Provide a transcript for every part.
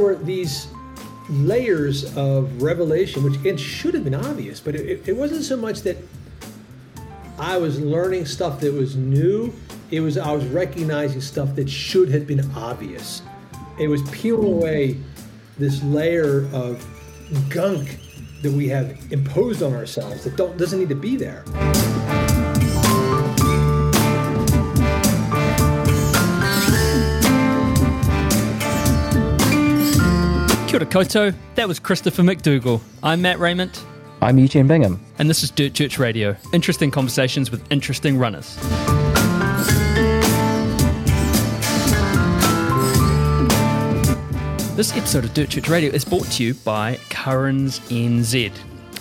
were these layers of revelation, which it should have been obvious, but it, it wasn't so much that I was learning stuff that was new. It was I was recognizing stuff that should have been obvious. It was peeling away this layer of gunk that we have imposed on ourselves that don't doesn't need to be there. Kia ora koutou, that was Christopher McDougall. I'm Matt Raymond, I'm Eugene Bingham. and this is Dirt Church Radio. Interesting conversations with interesting runners. This episode of Dirt Church Radio is brought to you by Currans NZ.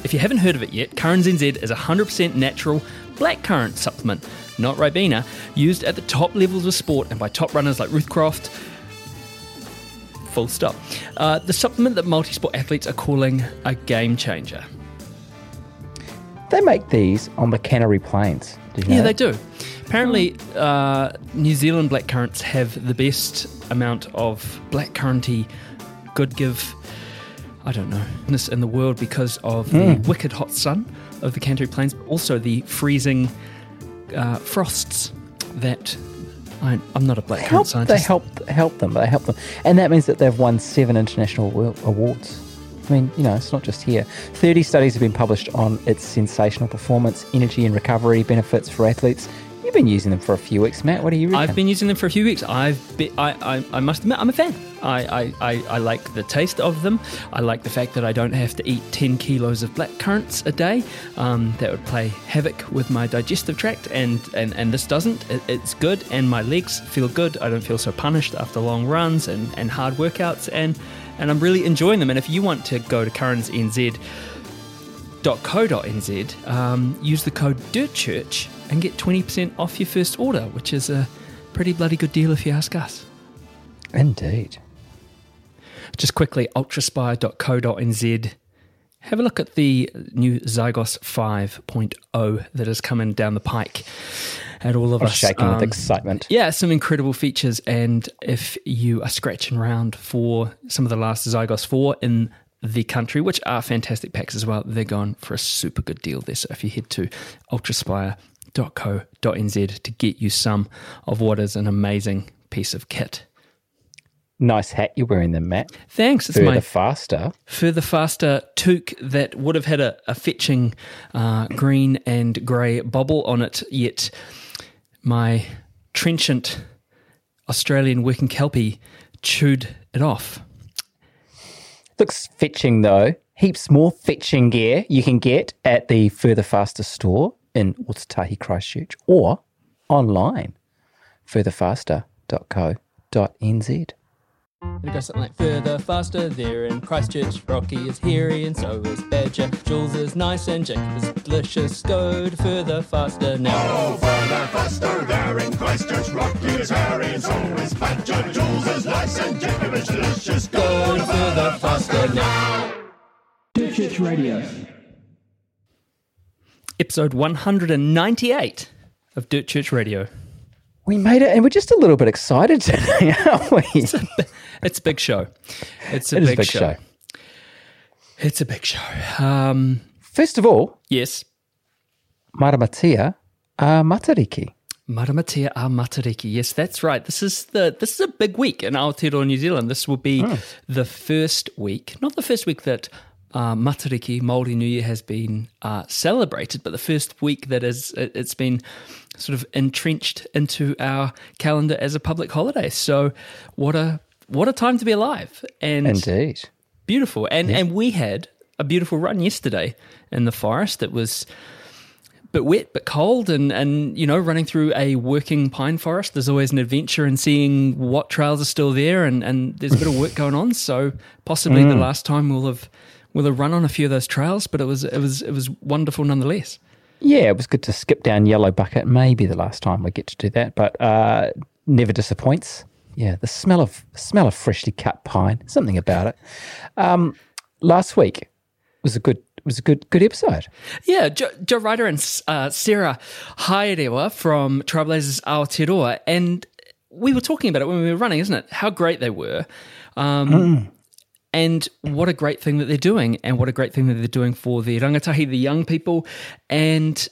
If you haven't heard of it yet, Currans NZ is a 100% natural blackcurrant supplement, not Ribena, used at the top levels of sport and by top runners like Ruth Croft, full stop. Uh, the supplement that multi sport athletes are calling a game changer. They make these on the Canterbury Plains. You know Yeah, they do. Apparently, uh, New Zealand blackcurrants have the best amount of blackcurranty good give, I don't know, in the world because of the Hmm. wicked hot sun of the Canterbury Plains, but also the freezing uh, frosts that. I, I'm not a blackcurrant Help, scientist. they help help them. But they help them, and that means that they've won seven international awards. I mean, you know, it's not just here. Thirty studies have been published on its sensational performance, energy, and recovery benefits for athletes. You've been using them for a few weeks, Matt. What do you reckon? I've been using them for a few weeks. I've be, I, I, I must admit, I'm a fan. I, I, I, like the taste of them. I like the fact that I don't have to eat 10 kilos of black currants a day. Um, that would play havoc with my digestive tract, and, and, and this doesn't. It, it's good, and my legs feel good. I don't feel so punished after long runs and, and hard workouts, and, and I'm really enjoying them. And if you want to go to Currans NZ, .co.nz, um, use the code DIRTCHURCH and get 20% off your first order, which is a pretty bloody good deal if you ask us. Indeed. Just quickly, ultraspire.co.nz. Have a look at the new Zygos 5.0 that is coming down the pike at all of I'm us. shaking with Um, excitement. yeah, some incredible features. And if you are scratching around for some of the last Zygos 4 in the country, which are fantastic packs as well, they're going for a super good deal there. So if you head to ultraspire.co.nz to get you some of what is an amazing piece of kit. Nice hat you're wearing, there, Matt. Thanks. It's Further my faster. further faster toque that would have had a, a fetching uh, green and grey bobble on it, yet my trenchant Australian working kelpie chewed it off. Looks fetching though. Heaps more fetching gear you can get at the Further Faster store in Otatahi Christchurch or online. Furtherfaster.co.nz. It goes something like further, faster, there in Christchurch. Rocky is hairy and so is Badger. Jules is nice and Jacob is delicious. Go to further, faster now. Further, faster, there in Christchurch, Rocky is hairy and so is Badger. Jules is nice and Jacob is delicious. Go to further, faster now. Episode 198 of Dirt Church Radio. We made it and we're just a little bit excited today, aren't we? It's a big show. It's a, It is big, a big show. show. It's a big show. Um, First of all, yes, Maramatia uh, Matariki. Maramatea a Matariki. Yes, that's right. This is the this is a big week in Aotearoa, New Zealand. This will be the first week, not the first week that uh, Matariki Māori New Year has been uh, celebrated, but the first week that is it's been sort of entrenched into our calendar as a public holiday. So, what a what a time to be alive! And Indeed. beautiful. And and we had a beautiful run yesterday in the forest. It was a bit wet but cold and and you know running through a working pine forest there's always an adventure in seeing what trails are still there and and there's a bit of work going on so possibly the last time we'll have we'll have run on a few of those trails but it was it was it was wonderful nonetheless Yeah, it was good to skip down Yellow Bucket. Maybe the last time we get to do that, but uh, never disappoints. Yeah, the smell of smell of freshly cut pine, something about it. Um, last week was a good it was a good good episode. Yeah, Joe, Joe Ryder and uh, Sarah Haerewa from Trailblazers Aotearoa, and we were talking about it when we were running, isn't it? How great they were. Um, and what a great thing that they're doing, and what a great thing that they're doing for the rangatahi, the young people, and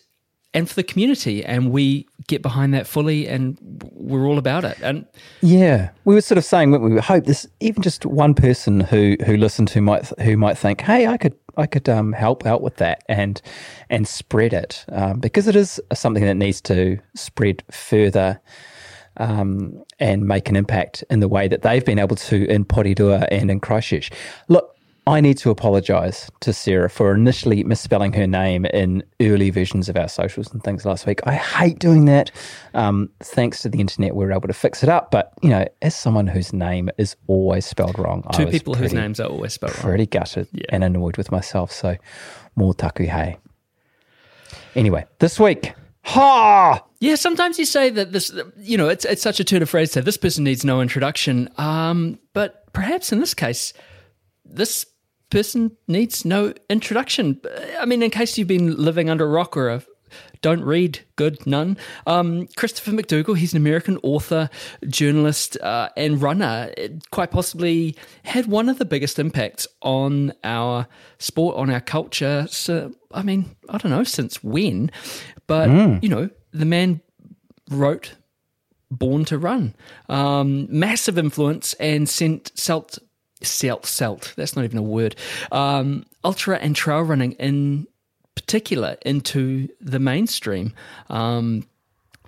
and for the community. And we get behind that fully, and we're all about it. And Yeah, we were sort of saying we we hope this even just one person who who listened who might who might think, hey, I could I could um, help out with that and and spread it um, because it is something that needs to spread further. Um, and make an impact in the way that they've been able to in Porirua and in Christchurch. Look, I need to apologise to Sarah for initially misspelling her name in early versions of our socials and things last week. I hate doing that. Um, thanks to the internet, we were able to fix it up. But you know, as someone whose name is always spelled wrong, I two people whose pretty- names are always spelled wrong. pretty gutted and annoyed with myself. So, more taku hey. Anyway, this week, ha! Yeah, sometimes you say that this, you know, it's it's such a turn of phrase to this person needs no introduction. Um, but perhaps in this case, this person needs no introduction. I mean, in case you've been living under a rock or a don't read, good, none. Um, Christopher McDougall, he's an American author, journalist, uh, and runner. It quite possibly had one of the biggest impacts on our sport, on our culture. So, I mean, I don't know since when, but, you know, the man wrote Born to Run. Um, massive influence and sent Selt, Selt, Selt, that's not even a word, um, ultra and trail running in particular into the mainstream. Um,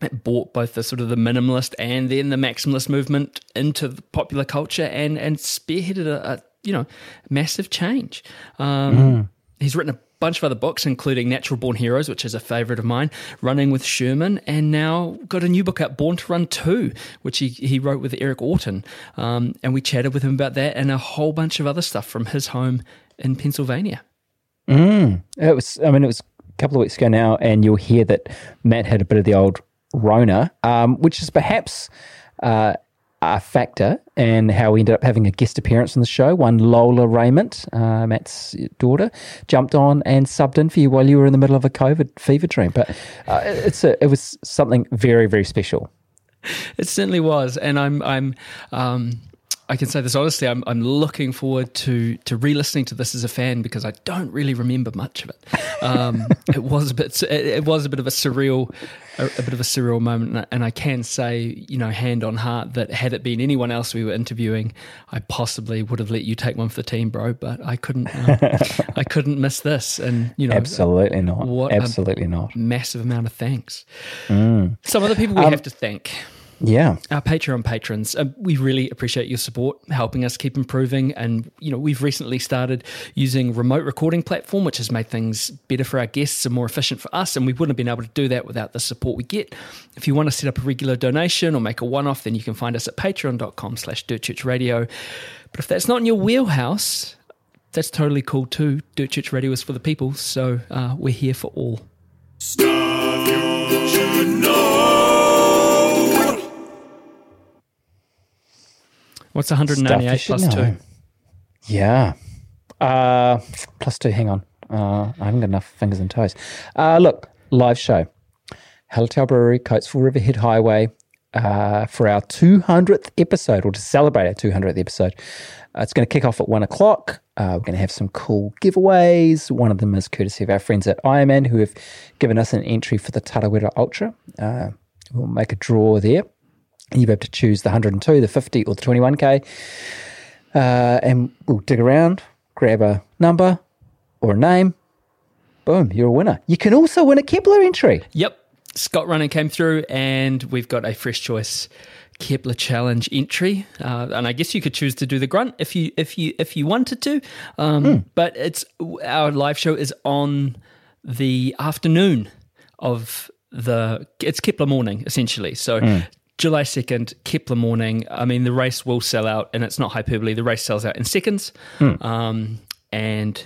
it brought both the sort of the minimalist and then the maximalist movement into popular culture and and spearheaded a, a you know massive change. Um, He's written a bunch of other books, including Natural Born Heroes, which is a favorite of mine, Running with Sherman, and now got a new book out, Born to Run 2, which he, he wrote with Eric Orton. Um, and we chatted with him about that and a whole bunch of other stuff from his home in Pennsylvania. It was, I mean, it was a couple of weeks ago now, and you'll hear that Matt had a bit of the old Rona, um, which is perhaps uh, a factor in how we ended up having a guest appearance on the show. One Lola Raymond, uh, Matt's daughter, jumped on and subbed in for you while you were in the middle of a COVID fever dream. But uh, it's a, it was something very, very special. It certainly was, and I'm I'm um, I can say this honestly. I'm I'm looking forward to to re-listening to this as a fan because I don't really remember much of it. Um, it was a bit it, it was a bit of a surreal a, a bit of a surreal moment, and I- and I can say you know hand on heart that had it been anyone else we were interviewing, I possibly would have let you take one for the team, bro. But I couldn't uh, I couldn't miss this, and you know Absolutely not. what Absolutely not. massive amount of thanks. Some other people we have to thank Yeah. our Patreon patrons. Um, we really appreciate your support, helping us keep improving. And you know, we've recently started using remote recording platform, which has made things better for our guests and more efficient for us. And we wouldn't have been able to do that without the support we get. If you want to set up a regular donation or make a one-off, then you can find us at patreon.com slash Dirt Church Radio. But if that's not in your wheelhouse, that's totally cool too. Dirt Church Radio is for the people, so uh, we're here for all. Stuff you should know. What's 198 plus know. two? Yeah. Uh, plus two, hang on. Uh, I haven't got enough fingers and toes. Uh, look, live show. Hallertau Brewery, Coatesville Riverhead Highway, uh, for our 200th episode, or to celebrate our 200th episode. Uh, it's going to kick off at one o'clock. Uh, we're going to have some cool giveaways. One of them is courtesy of our friends at Ironman, who have given us an entry for the Tarawera Ultra. Uh, we'll make a draw there. You'll be able to choose the 102, the 50, or the 21K uh, and we'll dig around, grab a number or a name. Boom, you're a winner. You can also win a Kepler entry. Yep. Scott Running came through, and we've got a fresh choice Kepler Challenge entry. Uh, and I guess you could choose to do the grunt if you if you if you wanted to. Um, But it's our live show is on the afternoon of the it's Kepler morning essentially. So. July 2nd, Kepler morning. I mean, the race will sell out, and it's not hyperbole. The race sells out in seconds. Um, and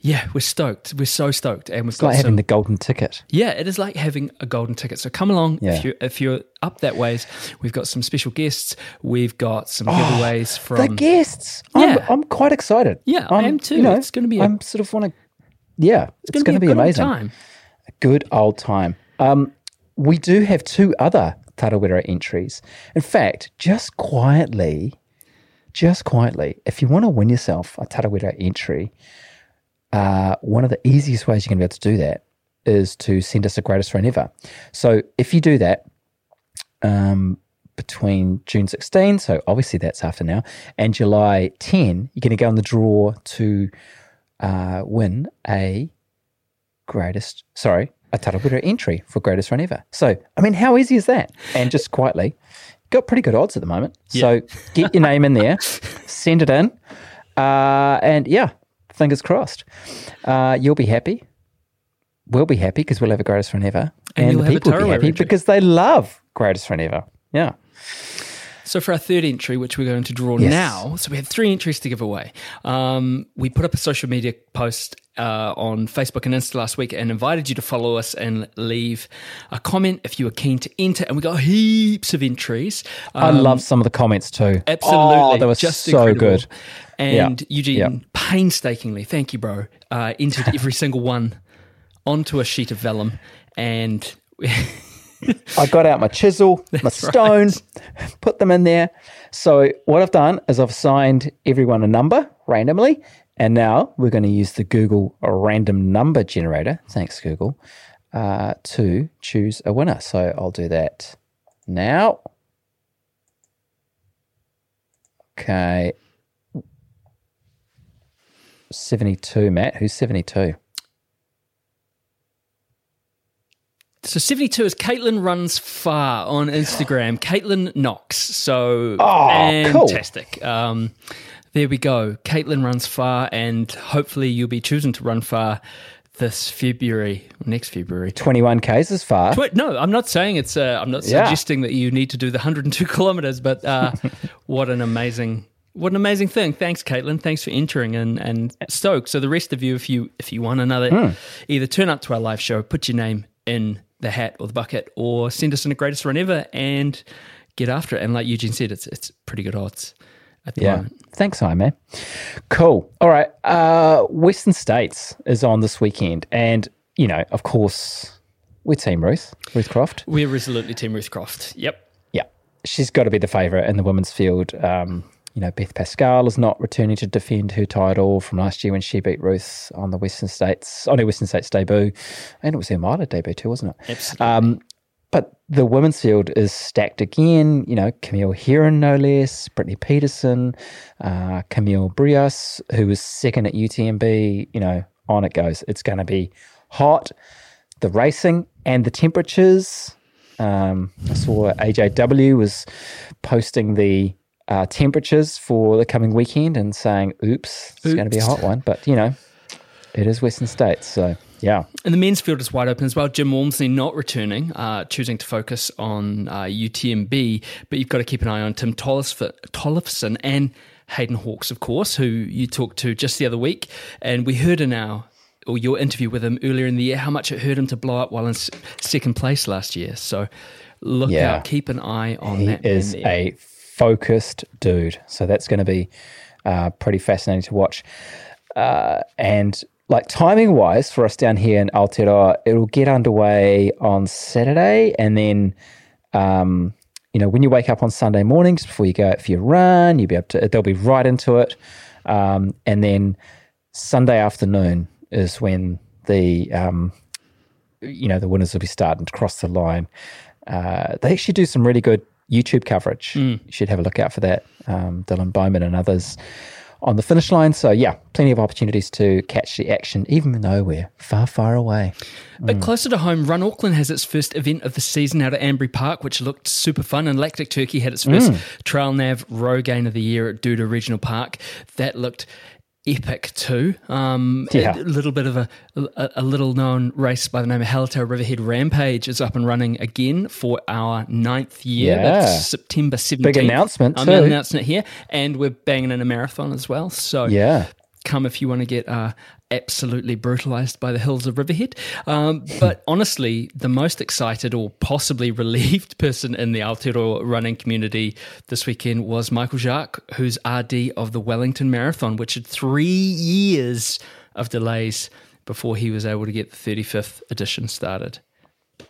yeah, we're stoked. We're so stoked. And we've It's got like some, having the golden ticket. yeah, it is like having a golden ticket. So come along Yeah. if you if you're up that ways. We've got some special guests. We've got some giveaways Oh, the from guests. I'm, Yeah. I'm quite excited. Yeah, I I'm- am too. It's gonna be a- I'm sort of want to. Yeah, it's, It's going to be, old amazing. time. A good old time. Um, we do have two other Tarawera entries. In fact, just quietly, just quietly, if you want to win yourself a Tarawera entry, uh, one of the easiest ways you're going to be able to do that is to send us a greatest run ever. So if you do that um, between June 16, so obviously that's after now, and July 10, you're going to go on the draw to uh, win a greatest, sorry, a Tarawera entry for greatest run ever. So, I mean, how easy is that? And just quietly, got pretty good odds at the moment. So get your name in there, send it in, uh, and yeah, fingers crossed. Uh, you'll be happy. We'll be happy because we'll have a greatest run ever. And And, the people will be happy entry. because they love greatest run ever. Yeah. So for our third entry, which we're going to draw Yes. now, so we have three entries to give away. Um, we put up a social media post uh, on Facebook and Insta last week and invited you to follow us and leave a comment if you were keen to enter. And we got heaps of entries. I Um, love some of the comments too. Absolutely. Oh, they were just so incredible. good. And Yeah. Eugene, Yeah. painstakingly, thank you, bro, uh, entered every single one onto a sheet of vellum. And I got out my chisel, my stone, put them in there. So what I've done is I've assigned everyone a number randomly, and now we're going to use the Google random number generator. Thanks, Google, uh, to choose a winner. So I'll do that now. Okay. 72, Matt. Who's 72? So 72 is Caitlin Runs Far on Instagram. Caitlin Knox. So Oh, cool. fantastic. Um, there we go. Caitlin Runs Far, and hopefully you'll be choosing to run far this February, next February. 21 Ks is far. No, I'm not saying it's. Uh, I'm not Yeah. suggesting that you need to do the 102 kilometers, but uh, what an amazing, what an amazing thing! Thanks, Caitlin. Thanks for entering and and Stoke. So the rest of you, if you if you want another, Hmm. either turn up to our live show, put your name in the hat or the bucket, or send us in the greatest run ever and get after it. And like Eugene said, it's it's pretty good odds at the Yeah. moment. Thanks, man. Cool. All right. Uh, Western States is on this weekend. And, you know, of course, we're Team Ruth, Ruth Croft. We're resolutely Team Ruth Croft. Yep. Yeah. She's got to be the favourite in the women's field. Um, you know, Beth Pascall is not returning to defend her title from last year when she beat Ruth on the Western States, on her Western States debut. And it was her minor debut too, wasn't it? Absolutely. Um, but the women's field is stacked again. You know, Camille Herron, no less, Brittany Peterson, uh, Camille Bruyas, who was second at UTMB. You know, on it goes. It's going to be hot. The racing and the temperatures. Um, I saw AJW was posting the uh, temperatures for the coming weekend and saying, oops, it's going to be a hot one. But, you know, it is Western States. So, yeah. And the men's field is wide open as well. Jim Walmsley not returning, uh, choosing to focus on uh, UTMB, but you've got to keep an eye on Tim Tollef- Tollefson and Hayden Hawks, of course, who you talked to just the other week. And we heard in our or your interview with him earlier in the year how much it hurt him to blow up while in second place last year. So look Yeah. out, keep an eye on He that. man is a focused dude. So that's going to be uh, pretty fascinating to watch. Uh, and like timing wise for us down here in Aotearoa, it'll get underway on Saturday. And then, um, you know, when you wake up on Sunday morning, just before you go out for your run, you'll be able to, they'll be right into it. Um, and then Sunday afternoon is when the, um, you know, the winners will be starting to cross the line. Uh, they actually do some really good YouTube coverage. Mm. You should have a look out for that. Um, Dylan Bowman and others on the finish line. So, yeah, plenty of opportunities to catch the action, even though we're far, far away. But mm. closer to home, Run Auckland has its first event of the season out at Ambury Park, which looked super fun. And Lactic Turkey had its first mm. Trail Nav Rogaine of the Year at Duder Regional Park. That looked epic too. Um, Yeah. A little bit of a, a, a little known race by the name of Hallertau Riverhead Rampage is up and running again for our ninth year. Yeah. That's September 17th. announcement I'm too. announcing it here. And we're banging in a marathon as well. So Yeah. come if you want to get uh, absolutely brutalized by the hills of Riverhead. Um, but honestly, the most excited or possibly relieved person in the Aotearoa running community this weekend was Michael Jacques, who's RD of the Wellington Marathon, which had three years of delays before he was able to get the 35th edition started.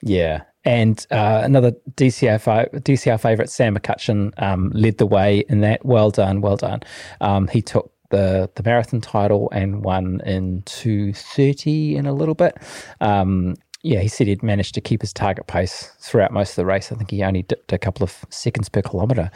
Yeah. And uh, another DCR, DCR favourite, Sam McCutcheon, um, led the way in that. Well done, well done. Um, he took the, the marathon title and won in 230 in a little bit. Um, yeah, he said he'd managed to keep his target pace throughout most of the race. I think he only dipped a couple of seconds per kilometre.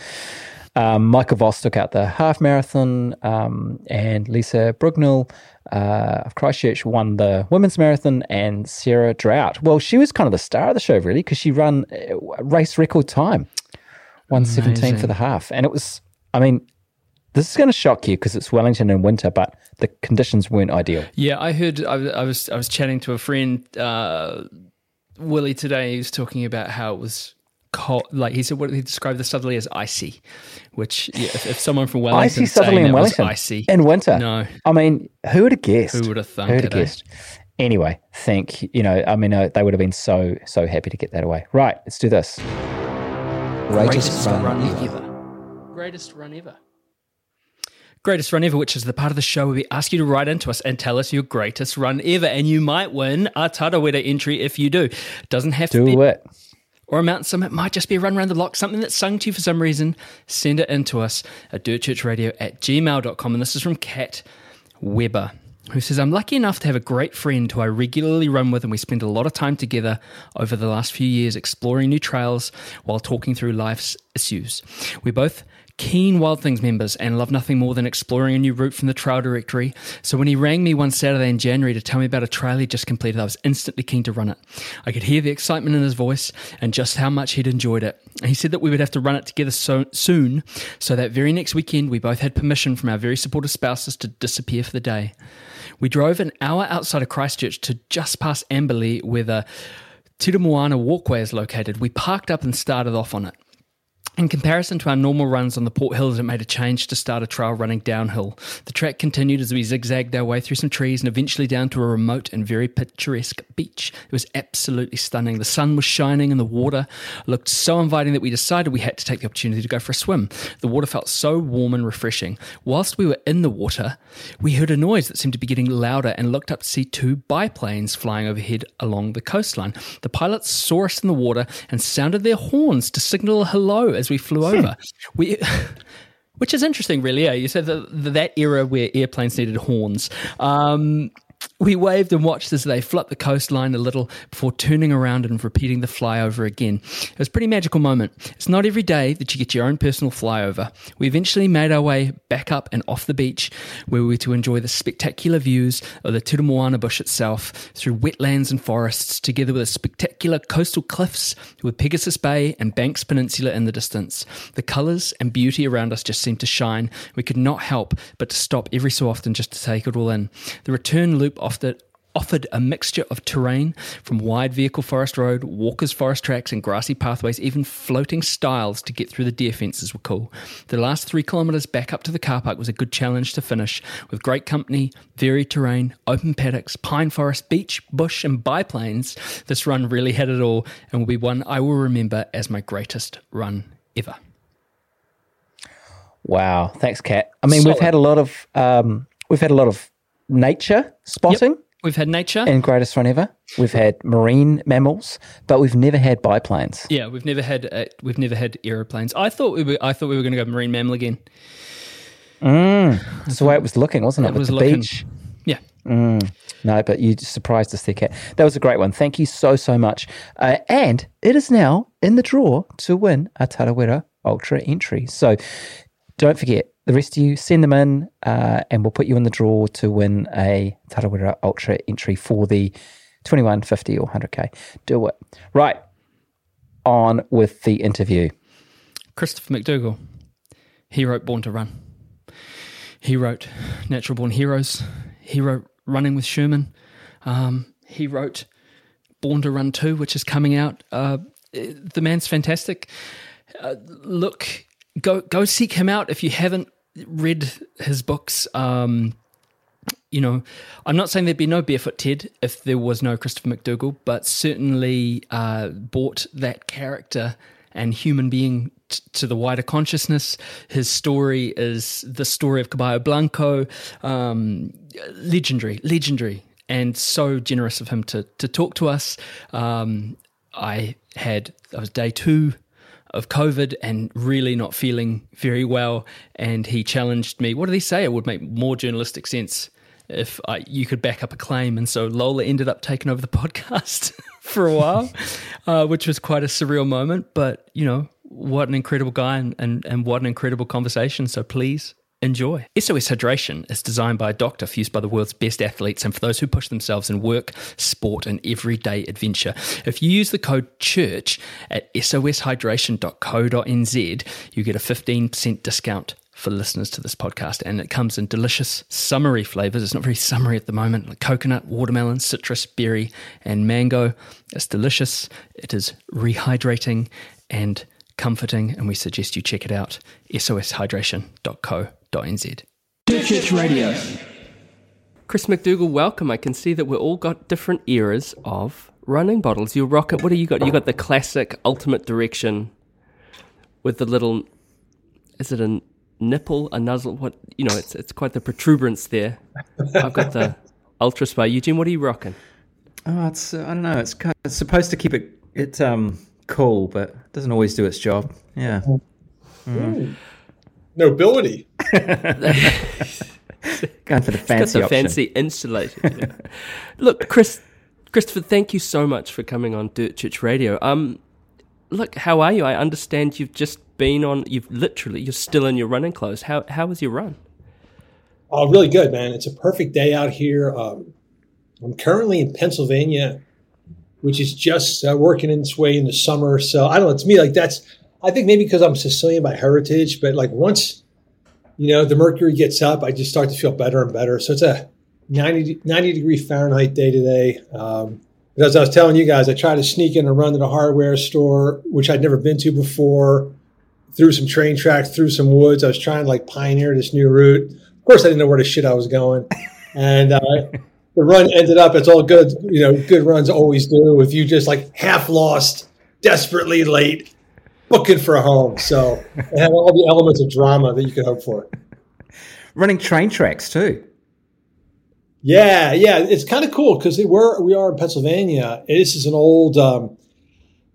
Um, Michael Voss took out the half marathon, um, and Lisa Brugnell uh, of Christchurch won the women's marathon, and Sarah Drought. Well, she was kind of the star of the show, really, because she ran race record time, one seventeen for the half, and it was. I mean, this is going to shock you because it's Wellington in winter, but the conditions weren't ideal. Yeah, I heard. I, was- I was I was chatting to a friend, uh, Willie today. He was talking about how it was cold. Like he said, what he described the southerly as icy, which yeah, if, if someone from Wellington Icy southerly in Wellington icy in winter. No. I mean, who would have guessed? Who would have thunk Who would it, have eh? guessed? Anyway, think you know. I mean, uh, they would have been so so happy to get that away. Right, let's do this. Greatest, run, ever. Greatest run ever. Greatest run ever, which is the part of the show where we ask you to write into us and tell us your greatest run ever, and you might win a Tarawera entry if you do. Doesn't have to Do be it. or a mountain summit. Might just be a run around the block, something that's sung to you for some reason. Send it in to us at dirtchurchradio at gmail.com. And this is from Kat Weber, who says, I'm lucky enough to have a great friend who I regularly run with, and we spend a lot of time together over the last few years exploring new trails while talking through life's issues. We're both keen Wild Things members and love nothing more than exploring a new route from the trail directory. So when he rang me one Saturday in January to tell me about a trail he just completed, I was instantly keen to run it. I could hear the excitement in his voice and just how much he'd enjoyed it. He said that we would have to run it together so soon, so that very next weekend we both had permission from our very supportive spouses to disappear for the day. We drove an hour outside of Christchurch to just past Amberley, where the Tiromoana walkway is located. We parked up and started off on it. In comparison to our normal runs on the Port Hills, it made a change to start a trail running downhill. The track continued as we zigzagged our way through some trees and eventually down to a remote and very picturesque beach. It was absolutely stunning. The sun was shining and the water looked so inviting that we decided we had to take the opportunity to go for a swim. The water felt so warm and refreshing. Whilst we were in the water, we heard a noise that seemed to be getting louder and looked up to see two biplanes flying overhead along the coastline. The pilots saw us in the water and sounded their horns to signal hello as we flew over. we. Which is interesting, really. Yeah, you said that that era where airplanes needed horns. Um, we waved and watched as they flipped the coastline a little before turning around and repeating the flyover again. It was a pretty magical moment. It's not every day that you get your own personal flyover. We eventually made our way back up and off the beach, where we were to enjoy the spectacular views of the Tiromoana bush itself through wetlands and forests, together with the spectacular coastal cliffs with Pegasus Bay and Banks Peninsula in the distance. The colours and beauty around us just seemed to shine. We could not help but to stop every so often just to take it all in. The return loop offered offered a mixture of terrain from wide vehicle forest road, walkers forest tracks, and grassy pathways, even floating stiles to get through the deer fences were cool. The last three kilometres back up to the car park was a good challenge to finish, with great company, varied terrain, open paddocks, pine forest, beach, bush, and biplanes. This run really had it all, and will be one I will remember as my greatest run ever. Wow, thanks, Kat. I mean, Solid. we've had a lot of um, we've had a lot of nature spotting We've had nature. And Greatest Run Ever. We've had marine mammals, but we've never had biplanes. yeah, we've never had uh, we've never had aeroplanes. I thought we were I thought we were going to go marine mammal again. That's the way it was looking, wasn't it? It With was the looking- beach. Yeah. No, but you surprised us there, Kat. That was a great one. Thank you so, so much. Uh, and it is now in the draw to win a Tarawera Ultra entry. So don't forget, the rest of you, send them in uh, and we'll put you in the draw to win a Tarawera Ultra entry for the 21, 50 or 100K. Do it. Right. On with the interview. Christopher McDougall. He wrote Born to Run. He wrote Natural Born Heroes. He wrote Running with Sherman. Um, he wrote Born to Run 2, which is coming out. Uh, the man's fantastic. Uh, look, go go seek him out if you haven't read his books. Um, you know, I'm not saying there'd be no Barefoot Ted if there was no Christopher McDougall, but certainly uh, brought that character and human being t- to the wider consciousness. His story is the story of Caballo Blanco, um, legendary, legendary, and so generous of him to to talk to us. Um, I had I was day two of COVID and really not feeling very well. And he challenged me. What did he say? It would make more journalistic sense if I, you could back up a claim. And so Lola ended up taking over the podcast for a while, uh, which was quite a surreal moment. But you know, what an incredible guy and, and, and what an incredible conversation. So please enjoy. SOS Hydration is designed by a doctor fused by the world's best athletes and for those who push themselves in work, sport, and everyday adventure. If you use the code CHURCH at soshydration.co.nz, you get a 15% discount for listeners to this podcast. And it comes in delicious summery flavors. It's not very summery at the moment, like coconut, watermelon, citrus, berry, and mango. It's delicious. It is rehydrating and comforting, and we suggest you check it out soshydration.co.nz. Church Radio. Chris McDougall, welcome. I can see that we've all got different eras of running bottles. You're rocking. What do you got? You got the classic ultimate direction with the little. Is it a nipple, a nuzzle? What you know? It's it's quite the protuberance there. I've got the ultra spy. Eugene, what are you rocking? Oh, it's uh, I don't know. It's kind of, it's supposed to keep it it um cool, but it doesn't always do its job. Yeah. Nobility. Going for the Got fancy the option. fancy insulated. yeah. Look, Chris, Christopher, thank you so much for coming on Dirt Church Radio. Um, look, how are you? I understand you've just been on. You've literally, you're still in your running clothes. How how was your run? Oh, really good, man. It's a perfect day out here. Um, I'm currently in Pennsylvania, which is just uh, working its way in the summer. So I don't know. To me, like that's, I think maybe because I'm Sicilian by heritage, but like once, you know, the mercury gets up, I just start to feel better and better. So it's a 90, 90 degree Fahrenheit day today. Um, as I was telling you guys, I tried to sneak in and run to the hardware store, which I'd never been to before, through some train tracks, through some woods. I was trying to like pioneer this new route. Of course, I didn't know where the shit I was going. And uh, the run ended up, it's all good, you know, good runs always do If you just like half lost, desperately late, booking for a home. So it had all the elements of drama that you could hope for. Running train tracks too. Yeah, yeah, it's kind of cool because we're we are in Pennsylvania. This is an old um,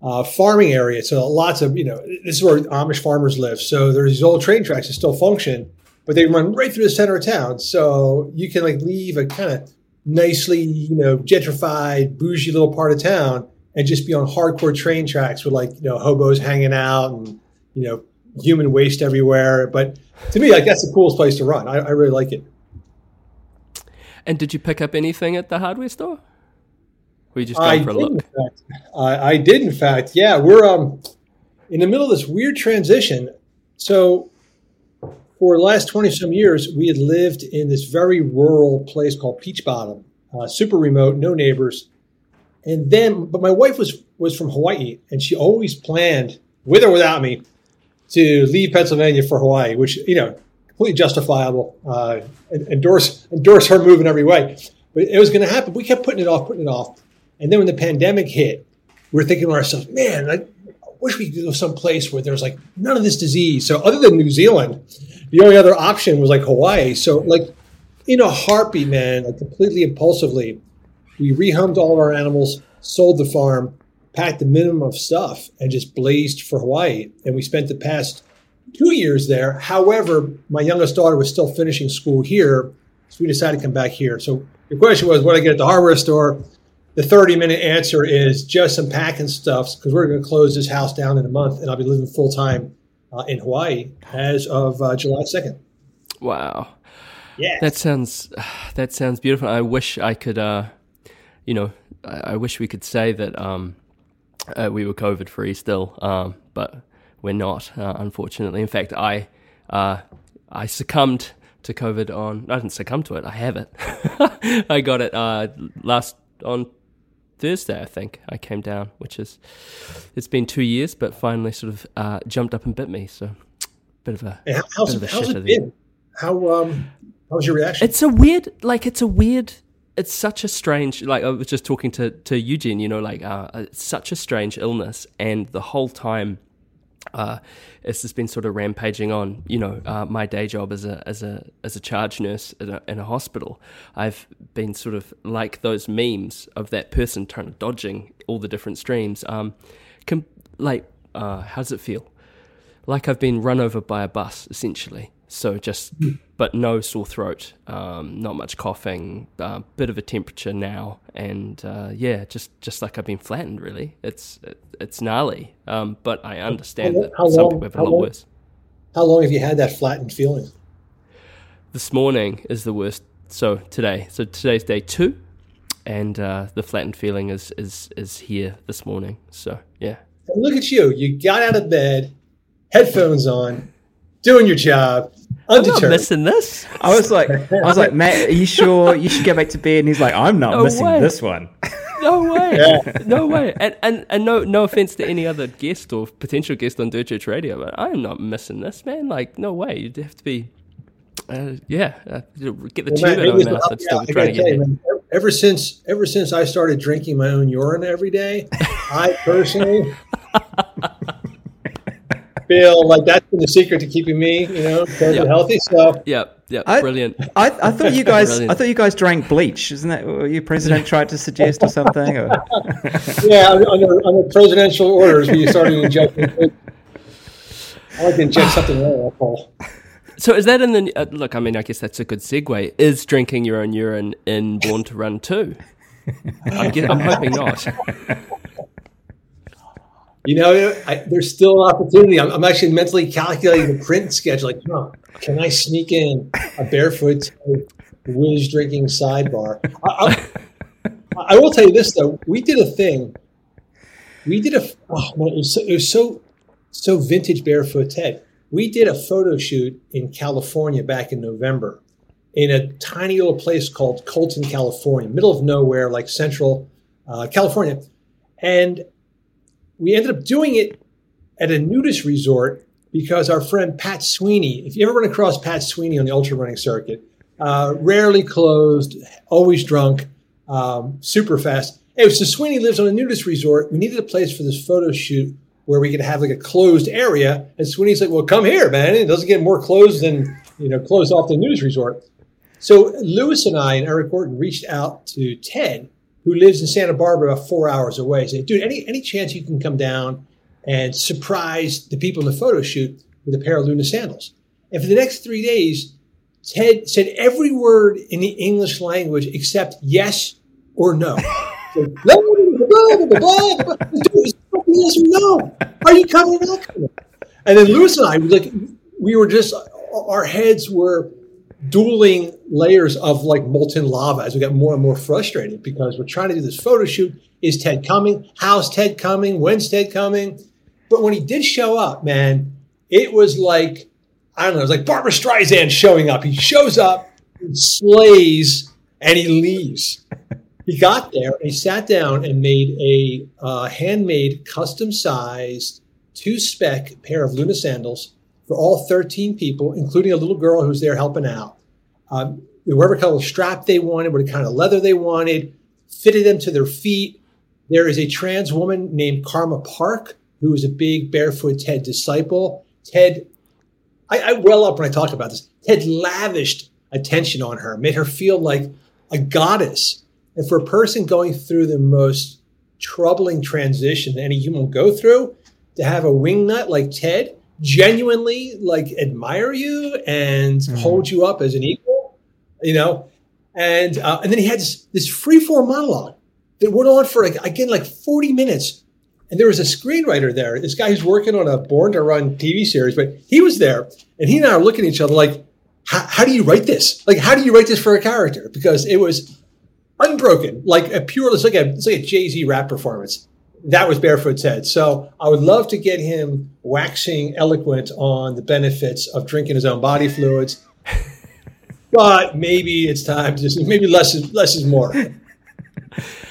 uh, farming area, so lots of you know this is where Amish farmers live. So there's these old train tracks that still function, but they run right through the center of town. So you can like leave a kind of nicely you know gentrified, bougie little part of town and just be on hardcore train tracks with like you know hobos hanging out and you know human waste everywhere. But to me, like that's the coolest place to run. I, I really like it. And did you pick up anything at the hardware store? Or you just I going for a look? fact. I, I did, in fact. Yeah, we're um, in the middle of this weird transition. So, for the last 20 some years, we had lived in this very rural place called Peach Bottom, uh, super remote, no neighbors. And then, but my wife was was from Hawaii, and she always planned, with or without me, to leave Pennsylvania for Hawaii, which you know, completely justifiable. Uh, endorse endorse her move in every way. But it was going to happen. We kept putting it off, putting it off, and then when the pandemic hit, we were thinking to ourselves, "Man, I wish we could go someplace where there's like none of this disease." So, other than New Zealand, the only other option was like Hawaii. So, like in a heartbeat, man, like completely impulsively, we rehomed all of our animals, sold the farm, packed the minimum of stuff, and just blazed for Hawaii. And we spent the past two years there. However, my youngest daughter was still finishing school here, so we decided to come back here. So the question was, what I get at the hardware store? The 30 minute answer is just some packing stuffs because we're going to close this house down in a month and I'll be living full time uh, in Hawaii as of uh, July 2nd. Wow. Yeah. That sounds that sounds beautiful. I wish I could, uh, you know, I, I wish we could say that um, uh, we were COVID free still, um, but we're not, uh, unfortunately. In fact, I uh, I succumbed to COVID on. I didn't succumb to it. I have it. I got it uh, last on Thursday. I think I came down, which is it's been two years, but finally sort of uh, jumped up and bit me. So bit of a how's, bit of a how's it there. been? How, um, how was your reaction? It's a weird, like it's a weird. It's such a strange. Like I was just talking to to Eugene. You know, like uh, it's such a strange illness, and the whole time, uh, it's just been sort of rampaging on. You know, uh, my day job as a as a as a charge nurse in a, in a hospital, I've been sort of like those memes of that person trying to dodging all the different streams. Um, com- like, uh, how does it feel? Like I've been run over by a bus, essentially. So just, but no sore throat, um, not much coughing, uh, bit of a temperature now, and uh, yeah, just just like I've been flattened. Really, it's it, it's gnarly. Um, but I understand How- that how some long- people have a lot long- worse. How long have you had that flattened feeling? This morning is the worst. So today, so today's day two, and uh, the flattened feeling is is is here this morning. So yeah, And look at you. You got out of bed, headphones on, doing your job, I'm not undeterred. missing this. I was like, I was like, Matt, are you sure you should go back to bed? And he's like, I'm not No missing way. this one. No way. No way. And, and and no no offense to any other guest or potential guest on Dirt Church Radio, but I am not missing this, man. Like, no way. You'd have to be, uh, yeah, uh, get the Well, tube Matt, out of my mouth. it's- still yeah, trying gotta get you, man, ever since ever since I started drinking my own urine every day, I personally feel like that's been the secret to keeping me, you know, totally Yeah. healthy. So Yep, yep, I- brilliant. I, I thought you guys, I thought you guys drank bleach. Isn't that what your president tried to suggest or something? Or? yeah, under, under presidential orders, we started injecting. I like to inject something in alcohol. So is that in the uh, look? I mean, I guess that's a good segue. Is drinking your own urine in Born to Run too? I'm, I'm hoping not. You know, I, there's still an opportunity. I'm, I'm actually mentally calculating the print schedule. Like, huh, can I sneak in a barefoot whiz drinking sidebar? I, I, I will tell you this though. We did a thing. We did a. Oh man, it was so, it was so so vintage barefoot Ted. We did a photo shoot in California back in November, in a tiny little place called Colton, California, middle of nowhere, like central uh, California, and we ended up doing it at a nudist resort because our friend Pat Sweeney, if you ever run across Pat Sweeney on the ultra running circuit, uh, rarely closed, always drunk, um, super fast. Anyway, so Sweeney lives on a nudist resort. We needed a place for this photo shoot where we could have like a closed area. And Sweeney's like, well, come here, man. It doesn't get more closed than, you know, closed off the nudist resort. So Luis and I and Eric Orton reached out to Ted, who lives in Santa Barbara, about four hours away. Said, dude, any any chance you can come down and surprise the people in the photo shoot with a pair of Luna sandals? And for the next three days, Ted said every word in the English language except yes or no. So, blah, blah, blah, blah, blah, blah. Dude, yes or no. Are you coming or not coming? And then Luis and I, like, we were just, our heads were dueling layers of like molten lava as we got more and more frustrated because we're trying to do this photo shoot. Is Ted coming? How's Ted coming? When's Ted coming? But when he did show up, man, it was like, I don't know, it was like Barbra Streisand showing up. He shows up, slays, and he leaves. He got there, he sat down and made a uh, handmade, custom sized, two spec pair of Luna sandals for all 13 people, including a little girl who's there helping out. Um, whatever kind of strap they wanted, what kind of leather they wanted, fitted them to their feet. There is a trans woman named Karma Park who is a big barefoot Ted disciple. Ted, I, I well up when I talk about this. Ted lavished attention on her, made her feel like a goddess. And for a person going through the most troubling transition that any human will go through, to have a wingnut like Ted genuinely like admire you and hold you up as an equal, you know, and uh, and then he had this, this free form monologue that went on for like again like forty minutes, and there was a screenwriter there, this guy who's working on a Born to Run TV series, but he was there, and he and I are looking at each other like, how, how do you write this? Like, how do you write this for a character? Because it was unbroken, like a pure, it's like a it's like a Jay Z rap performance. That was Barefoot Ted. So I would love to get him waxing eloquent on the benefits of drinking his own body fluids. But maybe it's time to just maybe less is less is more.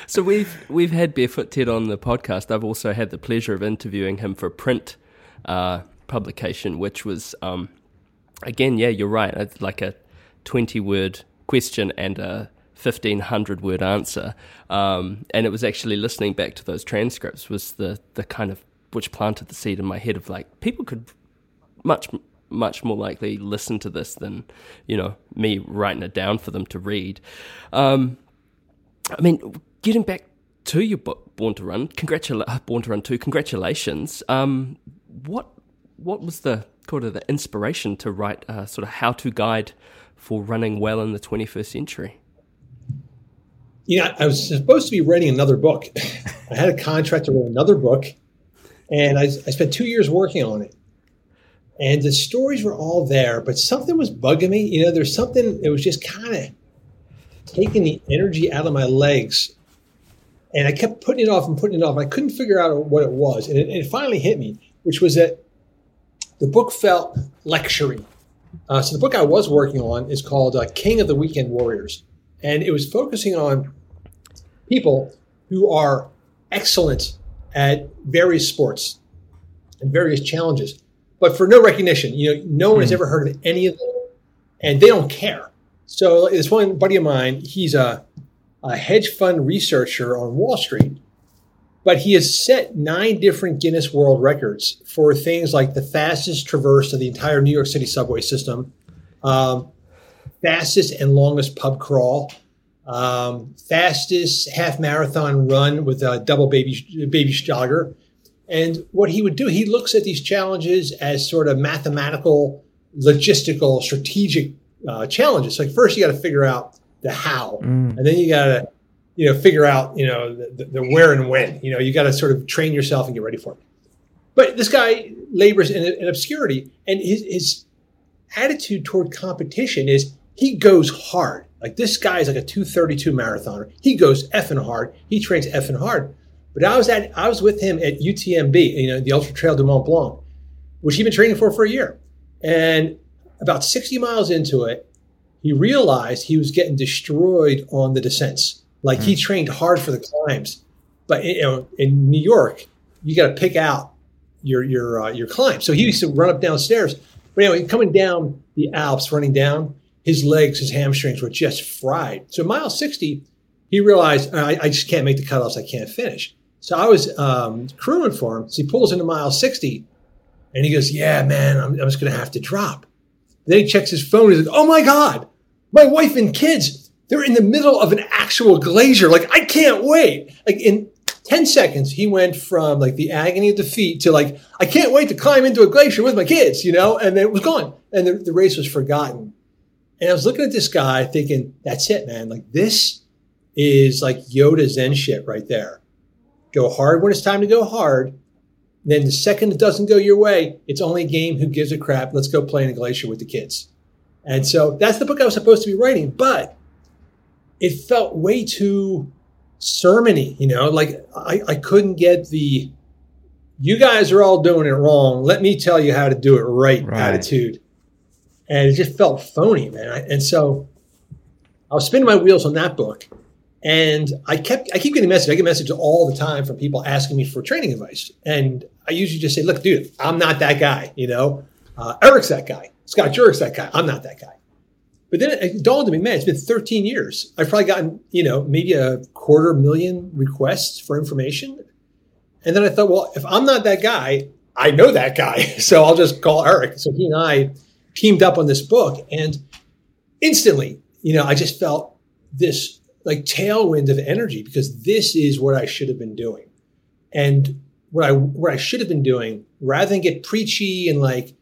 So we've we've had Barefoot Ted on the podcast. I've also had the pleasure of interviewing him for print uh, publication, which was um, again, yeah, you're right. It's like a twenty word question and a fifteen hundred word answer. Um, and it was actually listening back to those transcripts was the the kind of which planted the seed in my head of like people could much much more likely listen to this than you know me writing it down for them to read. Um, I mean, getting back to your book, Born to Run, congratulations, Born to Run two, congratulations. Um, what what was the kind of the inspiration to write a sort of how to guide for running well in the 21st century? You know, I was supposed to be writing another book. I had a contract to write another book, and I, I spent two years working on it. And the stories were all there, but something was bugging me. You know, there's something that was just kind of taking the energy out of my legs. And I kept putting it off and putting it off. I couldn't figure out what it was. And it, it finally hit me, which was that the book felt lecturing. Uh, so the book I was working on is called uh, King of the Weekend Warriors. And it was focusing on people who are excellent at various sports and various challenges, but for no recognition. You know, no one has ever heard of any of them, and they don't care. So this one buddy of mine, he's a, a hedge fund researcher on Wall Street, but he has set nine different Guinness World Records for things like the fastest traverse of the entire New York City subway system, um, fastest and longest pub crawl, um, fastest half marathon run with a double baby baby jogger. And what he would do, he looks at these challenges as sort of mathematical, logistical, strategic uh, challenges. Like first, you got to figure out the how, and then you got to you know figure out you know the, the where and when. You know, you got to sort of train yourself and get ready for it. But this guy labors in, in obscurity, and his, his attitude toward competition is he goes hard. Like this guy is like a 232 marathoner. He goes effing hard. He trains effing hard. But I was at I was with him at UTMB, you know, the Ultra Trail du Mont Blanc, which he'd been training for for a year. And about 60 miles into it, he realized he was getting destroyed on the descents. Like he trained hard for the climbs, but you know, in New York, you got to pick out your your uh, your climb. So he used to run up downstairs. But anyway, coming down the Alps, running down, his legs, his hamstrings were just fried. So mile 60, he realized I, I just can't make the cutoffs. I can't finish. So I was um, crewing for him. So he pulls into mile 60 and he goes, Yeah, man, I'm, I'm just going to have to drop. Then he checks his phone. He's like, Oh my God, my wife and kids, they're in the middle of an actual glacier. Like, I can't wait. Like, in 10 seconds, he went from like the agony of defeat to like, I can't wait to climb into a glacier with my kids, you know? And then it was gone. And the, the race was forgotten. And I was looking at this guy thinking, that's it, man. Like, this is like Yoda Zen shit right there. Go hard when it's time to go hard. Then the second it doesn't go your way, it's only a game. Who gives a crap? Let's go play in a glacier with the kids. And so that's the book I was supposed to be writing, but it felt way too sermony, you know, like I, I couldn't get the you guys are all doing it wrong. Let me tell you how to do it right, Right. attitude. And it just felt phony, man. I- And so I was spinning my wheels on that book. And I kept, I keep getting messages. I get messages all the time from people asking me for training advice. And I usually just say, look, dude, I'm not that guy. You know, uh, Eric's that guy. Scott Jurek's that guy. I'm not that guy. But then it dawned on me, man, it's been 13 years. I've probably gotten, you know, maybe a quarter million requests for information. And then I thought, well, if I'm not that guy, I know that guy. So I'll just call Eric. So he and I teamed up on this book. And instantly, you know, I just felt this like tailwind of energy because this is what I should have been doing. And what I what I should have been doing, rather than get preachy and like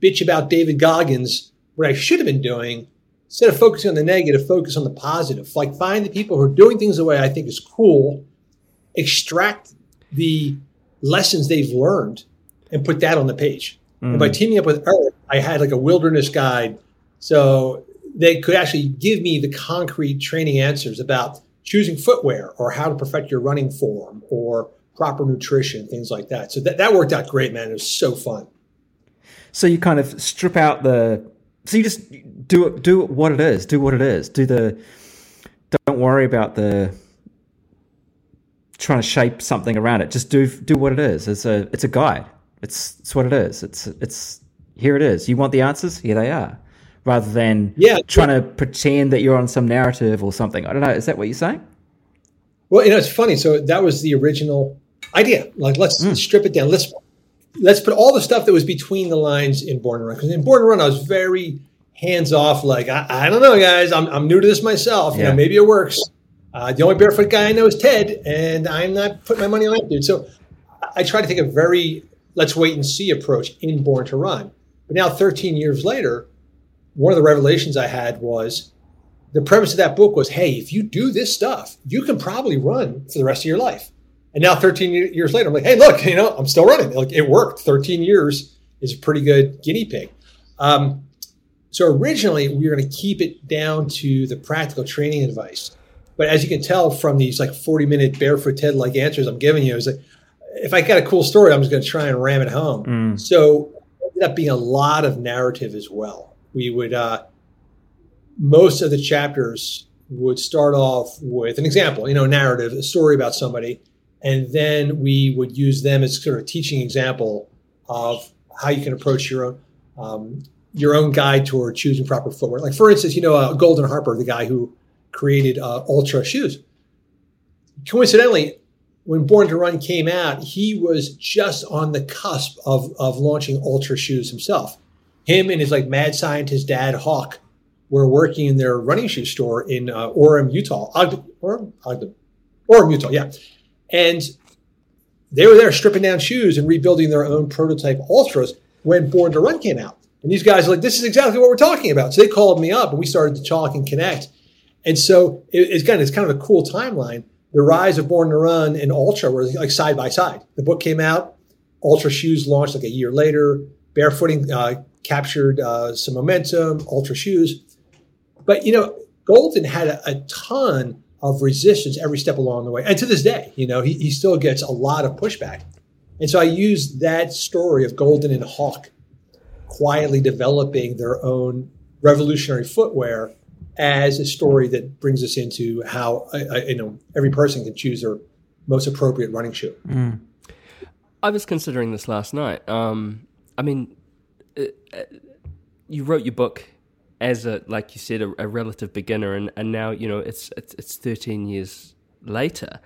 bitch about David Goggins, what I should have been doing, instead of focusing on the negative, focus on the positive. Like find the people who are doing things the way I think is cool, extract the lessons they've learned, and put that on the page. And by mm. teaming up with Eric, I had like a wilderness guide. So they could actually give me the concrete training answers about choosing footwear or how to perfect your running form or proper nutrition, things like that. So that, that worked out great, man. It was so fun. So you kind of strip out the. So you just do it. Do what it is. Do what it is. Do the. Don't worry about the. Trying to shape something around it. Just do do what it is. It's a it's a guide. It's it's what it is. It's it's here it is. You want the answers? Here they are. Rather than Yeah. trying to pretend that you're on some narrative or something. I don't know. Is that what you're saying? Well, you know, it's funny. So that was the original idea. Like let's, let's strip it down. Let's let's put all the stuff that was between the lines in Born to Run. Because in Born to Run, I was very hands off. Like I, I don't know, guys. I'm, I'm new to this myself. You know, maybe it works. Uh, the only barefoot guy I know is Ted, and I'm not putting my money on that dude. So I try to take a very let's wait and see approach in Born to Run. But now, 13 years later, one of the revelations I had was the premise of that book was, hey, if you do this stuff, you can probably run for the rest of your life. And now, 13 years later, I'm like, hey, look, you know, I'm still running. Like it worked. 13 years is a pretty good guinea pig. Um, so originally, we were going to keep it down to the practical training advice. But as you can tell from these like 40 minute barefoot Ted like answers I'm giving you, is like, if I got a cool story, I'm just going to try and ram it home. So it ended up being a lot of narrative as well. We would, uh, most of the chapters would start off with an example, you know, narrative, a story about somebody, and then we would use them as sort of a teaching example of how you can approach your own um, your own guide toward choosing proper footwear. Like for instance, you know, uh, Golden Harper, the guy who created uh, Altra shoes. Coincidentally, when Born to Run came out, he was just on the cusp of of launching Altra shoes himself. Him and his like mad scientist dad Hawk were working in their running shoe store in uh, Orem, Utah. Ogden, Orem, Ogden, Orem, Utah, yeah. And they were there stripping down shoes and rebuilding their own prototype Altras when Born to Run came out. And these guys are like, this is exactly what we're talking about. So they called me up and we started to talk and connect. And so it, it's kind of it's kind of a cool timeline. The rise of Born to Run and Altra were like side by side. The book came out, Altra shoes launched like a year later. Barefooting uh, captured uh, some momentum. Altra shoes, but you know, Golden had a, a ton of resistance every step along the way, and to this day, you know, he, he still gets a lot of pushback. And so I used that story of Golden and Hawk quietly developing their own revolutionary footwear as a story that brings us into how uh, uh, you know every person can choose their most appropriate running shoe. I was considering this last night. Um, I mean, uh, uh, you wrote your book as a, like you said, a, a relative beginner, and, and now you know it's, it's it's thirteen years later.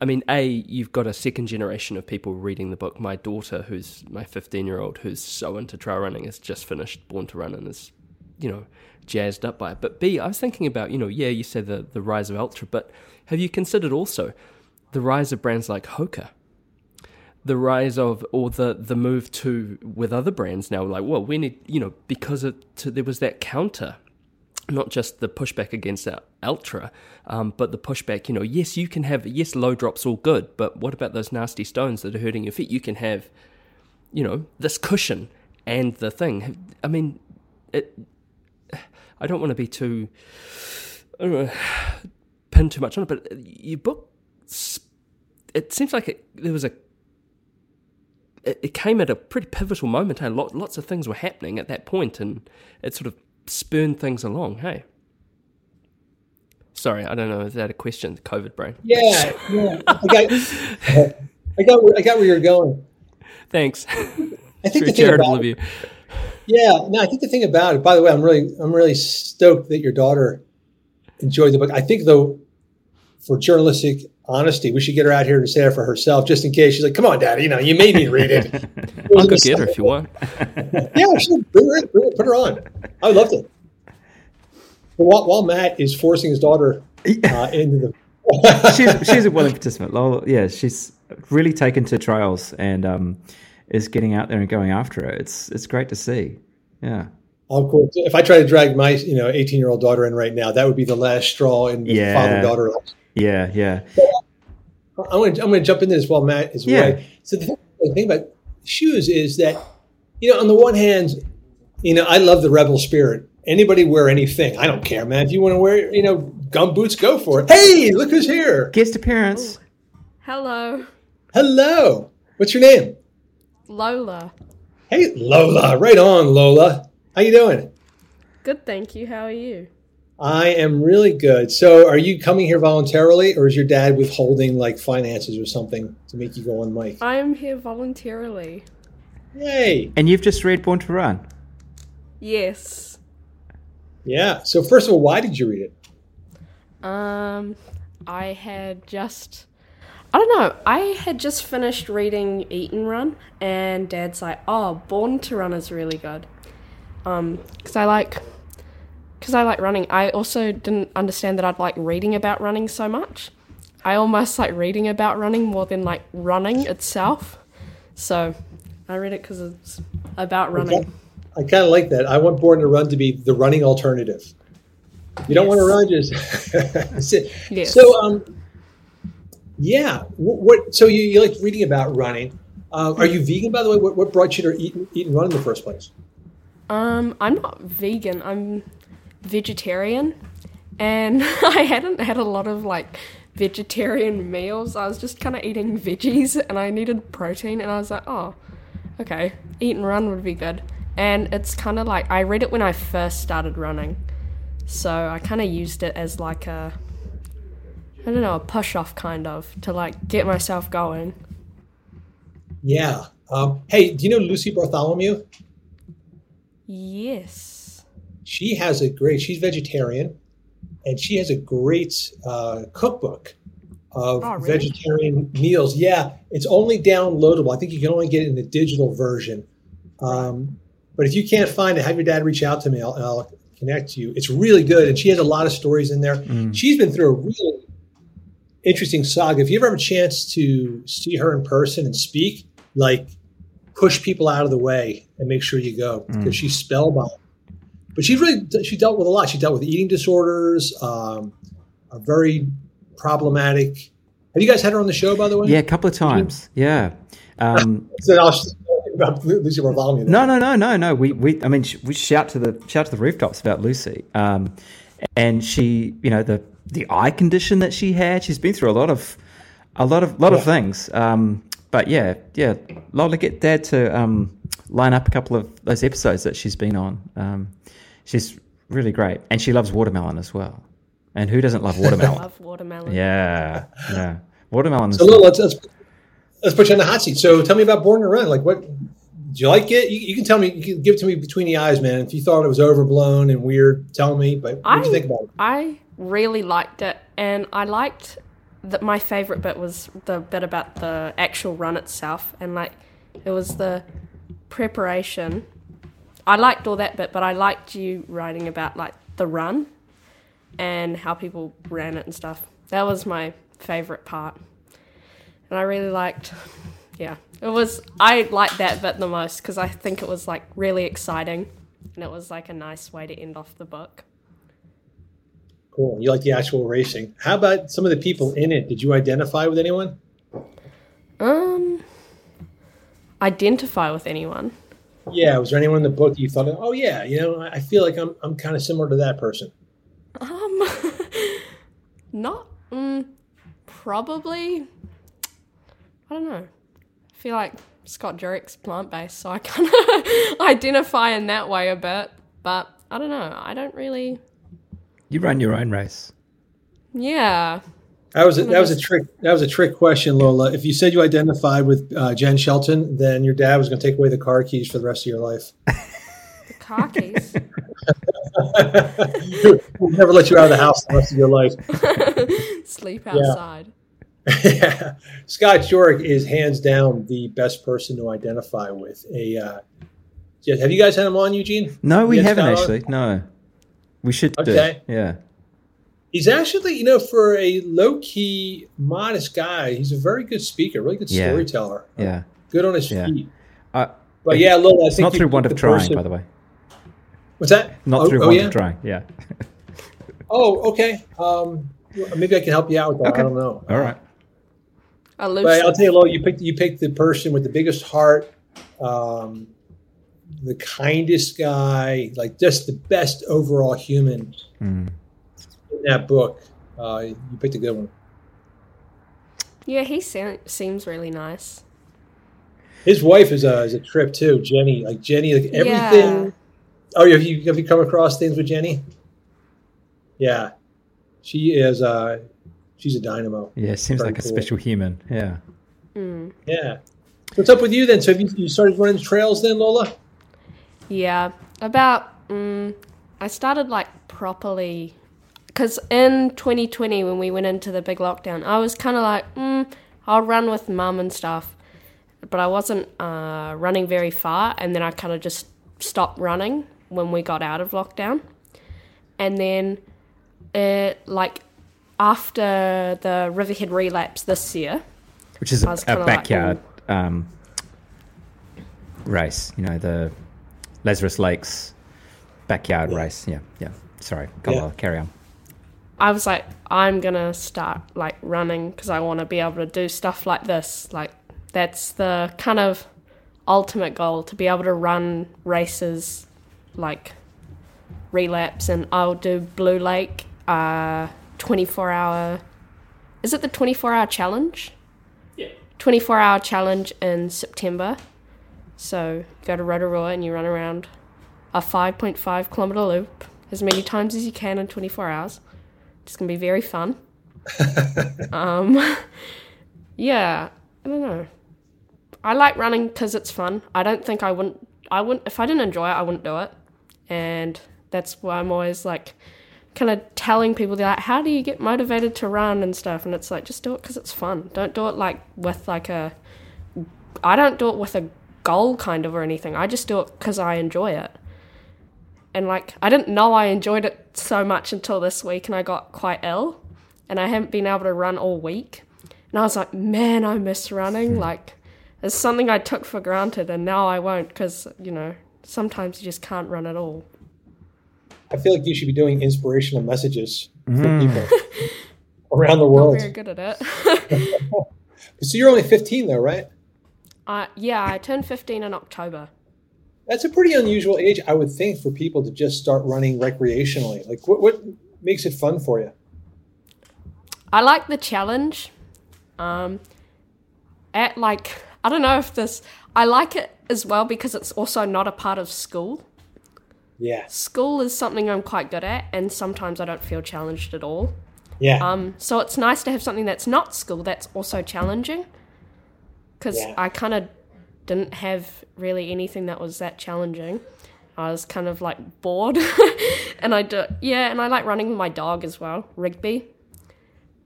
I mean, a you've got a second generation of people reading the book. My daughter, who's my fifteen year old, who's so into trail running, has just finished Born to Run and is, you know, jazzed up by it. But b, I was thinking about, you know, yeah, you said the the rise of Altra, but have you considered also the rise of brands like Hoka? the rise of or the the move to with other brands now like well we need you know because it to, there was that counter not just the pushback against our Altra um, but the pushback you know yes you can have yes low drops all good but what about those nasty stones that are hurting your feet you can have you know this cushion and the thing i mean it i don't want to be too I don't know, pin too much on it but your book it seems like it, there was a it, it came at a pretty pivotal moment. Hey, lot, lots of things were happening at that point, and it sort of spurned things along. Hey, sorry, I don't know. Is that a question? The COVID brain. Yeah, yeah. I got, I got, where, I got where you're going. Thanks. I think Very the thing charitable about of you. Yeah, no, I think the thing about it. By the way, I'm really, I'm really stoked that your daughter enjoyed the book. I think though, for journalistic honesty, we should get her out here to say it for herself, just in case she's like, "Come on, Daddy, you know, you made me read it." I'll go get her if you want. Yeah, sure. Bring her in. Bring her, put her on. I would love to. While, while Matt is forcing his daughter uh, into the, she's she's a willing participant. Yeah, she's really taken to trails and um, is getting out there and going after it. It's it's great to see. Yeah, oh, cool. If I try to drag my, you know, 18 year old daughter in right now, that would be the last straw in the Yeah. father daughter. yeah, yeah. I'm going to I'm going to jump into this while Matt is Yeah. away. So the thing, the thing about shoes is that, you know, on the one hand, you know, I love the rebel spirit. Anybody wear anything, I don't care, man. If you want to wear, you know, gum boots, go for it. Hey, look who's here! Guest appearance. Hello, Hello. What's your name? Lola. Hey, Lola. Right on, Lola. How you doing? Good, thank you. How are you? I am really good. So, are you coming here voluntarily, or is your dad withholding like finances or something to make you go on mic? I am here voluntarily. Yay! And you've just read Born to Run. Yes. Yeah. So, first of all, why did you read it? Um, I had just. I don't know. I had just finished reading Eat and Run, and Dad's like, "Oh, Born to Run is really good." Um, because I like, because I like running. I also didn't understand that I'd like reading about running so much. I almost like reading about running more than like running itself. So, I read it because it's about running. I kind of like that. I want Born to Run to be the running alternative. You don't want to run, just sit. Yes. So, um, yeah. What, what? So you, you like reading about running? Uh, are you vegan, by the way? What, what brought you to eat, eat and run in the first place? Um, I'm not vegan. I'm vegetarian, and I hadn't had a lot of like vegetarian meals. I was just kind of eating veggies, and I needed protein, and I was like, oh, okay, eat and run would be good. And it's kind of like I read it when I first started running, so I kind of used it as like a, I don't know, a push off kind of to like get myself going. Yeah. Um, hey, do you know Lucy Bartholomew? Yes. She has a great. She's vegetarian, and she has a great uh, cookbook of Oh, really? vegetarian meals. Yeah, it's only downloadable. I think you can only get it in the digital version. Um, but if you can't find it, have your dad reach out to me. I'll, I'll connect you. It's really good, and she has a lot of stories in there. She's been through a really interesting saga. If you ever have a chance to see her in person and speak, like push people out of the way and make sure you go because she's spellbound. But she's really she dealt with a lot. She dealt with eating disorders, um, a very problematic. Have you guys had her on the show, by the way? Yeah, a couple of times. Yeah. Um, So I'll about Lucy Bartholomew. no, no, no, no, no. We, we, I mean, we shout to the shout to the rooftops about Lucy. Um, and she, you know, the the eye condition that she had. She's been through a lot of a lot of lot of things. Um, but yeah, yeah. Lola, get Dad to um, line up a couple of those episodes that she's been on. Um, she's really great, and she loves watermelon as well. And who doesn't love watermelon? Love watermelon. yeah, yeah. Watermelon. So Lil, let's, let's let's put you on the hot seat. So tell me about Born to Run. Like, what do you like it? You, you can tell me. You can give it to me between the eyes, man. If you thought it was overblown and weird, tell me. But what did you think about it? I really liked it, and I liked that my favorite bit was the bit about the actual run itself, and like it was the preparation. I liked all that bit, but I liked you writing about like the run and how people ran it and stuff. That was my favorite part, and I really liked. Yeah, it was. I liked that bit the most because I think it was like really exciting, and it was like a nice way to end off the book. Cool. You like the actual racing. How about some of the people in it? Did you identify with anyone? Um, identify with anyone. Yeah. Was there anyone in the book that you thought, oh yeah, you know, I feel like I'm I'm kind of similar to that person. Um, not mm, probably. I don't know. I feel like Scott Jurek's plant based, so I kind of identify in that way a bit. But I don't know. I don't really. You run your own race. Yeah. That was a, that was a trick. That was a trick question, Lola. If you said you identified with uh, Jenn Shelton, then your dad was going to take away the car keys for the rest of your life. The car keys. We'll never let you out of the house the rest of your life. Sleep outside. yeah. Scott Jurek is hands down the best person to identify with. A uh, yeah, have you guys had him on, Eugene? No, we haven't Scott on? actually. No, we should Okay. do. Yeah. He's actually, you know, for a low key, modest guy, he's a very good speaker, really good Yeah. storyteller. Yeah. Good on his Yeah. feet. Uh, But yeah, Lola, I think not through picked want of trying, person- by the way. What's that? Not oh, through oh, want yeah? of trying. Yeah. Oh, okay. Um, maybe I can help you out with that. Okay. I don't know. All right. Elusive. But I'll tell you, Lola, you picked you picked the person with the biggest heart, um, the kindest guy, like just the best overall human Mm. in that book. Uh, you picked a good one. yeah, he se- seems really nice. His wife is a is a trip too, Jenny. Like Jenny, like everything. Yeah. Oh, have you have you come across things with Jenny? Yeah, she is. Uh, she's a dynamo. Yeah, seems Very like a cool. special human. Yeah. Mm. Yeah. What's up with you then? So have you, you started running trails then, Lola? Yeah, about mm, I started like properly because in 2020 when we went into the big lockdown, I was kind of like, mm, I'll run with mum and stuff, but I wasn't uh, running very far, and then I kind of just stopped running when we got out of lockdown, and then it like after the Riverhead Relaps this year. Which is a, a kinda like, backyard um, race. You know, the Lazarus Lake's backyard race. Yeah, yeah. Sorry, go Yeah. on, carry on. I was like, I'm gonna start like running because I want to be able to do stuff like this. Like that's the kind of ultimate goal to be able to run races like Relaps, and I'll do Blue Lake, uh, 24 hour. Is it the 24 hour challenge? Yeah. 24 hour challenge in September. So you go to Rotorua and you run around a 5.5 kilometer loop as many times as you can in 24 hours. It's gonna be very fun. um, yeah, I don't know. I like running because it's fun. I don't think I wouldn't. I wouldn't if I didn't enjoy it. I wouldn't do it, and that's why I'm always like, kind of telling people they're like, "How do you get motivated to run and stuff?" And it's like, just do it because it's fun. Don't do it like with like a. I don't do it with a goal kind of or anything. I just do it because I enjoy it and like I didn't know I enjoyed it so much until this week, and I got quite ill, and I haven't been able to run all week, and I was like, man, I miss running. Hmm. Like it's something I took for granted, and now I won't because you know sometimes you just can't run at all. I feel like you should be doing inspirational messages for hmm. people around the Not world. very good at it. So you're only 15 though, right? Uh, yeah, I turned 15 in October. That's a pretty unusual age, I would think, for people to just start running recreationally. Like, what, what makes it fun for you? I like the challenge. Um, at like I don't know if this I like it as well because it's also not a part of school. Yeah, School is something I'm quite good at, and sometimes I don't feel challenged at all. yeah, Um, so it's nice to have something that's not school that's also challenging. Because Yeah. I kind of didn't have really anything that was that challenging. I was kind of like bored, and I do yeah, and I like running with my dog as well, Rigby.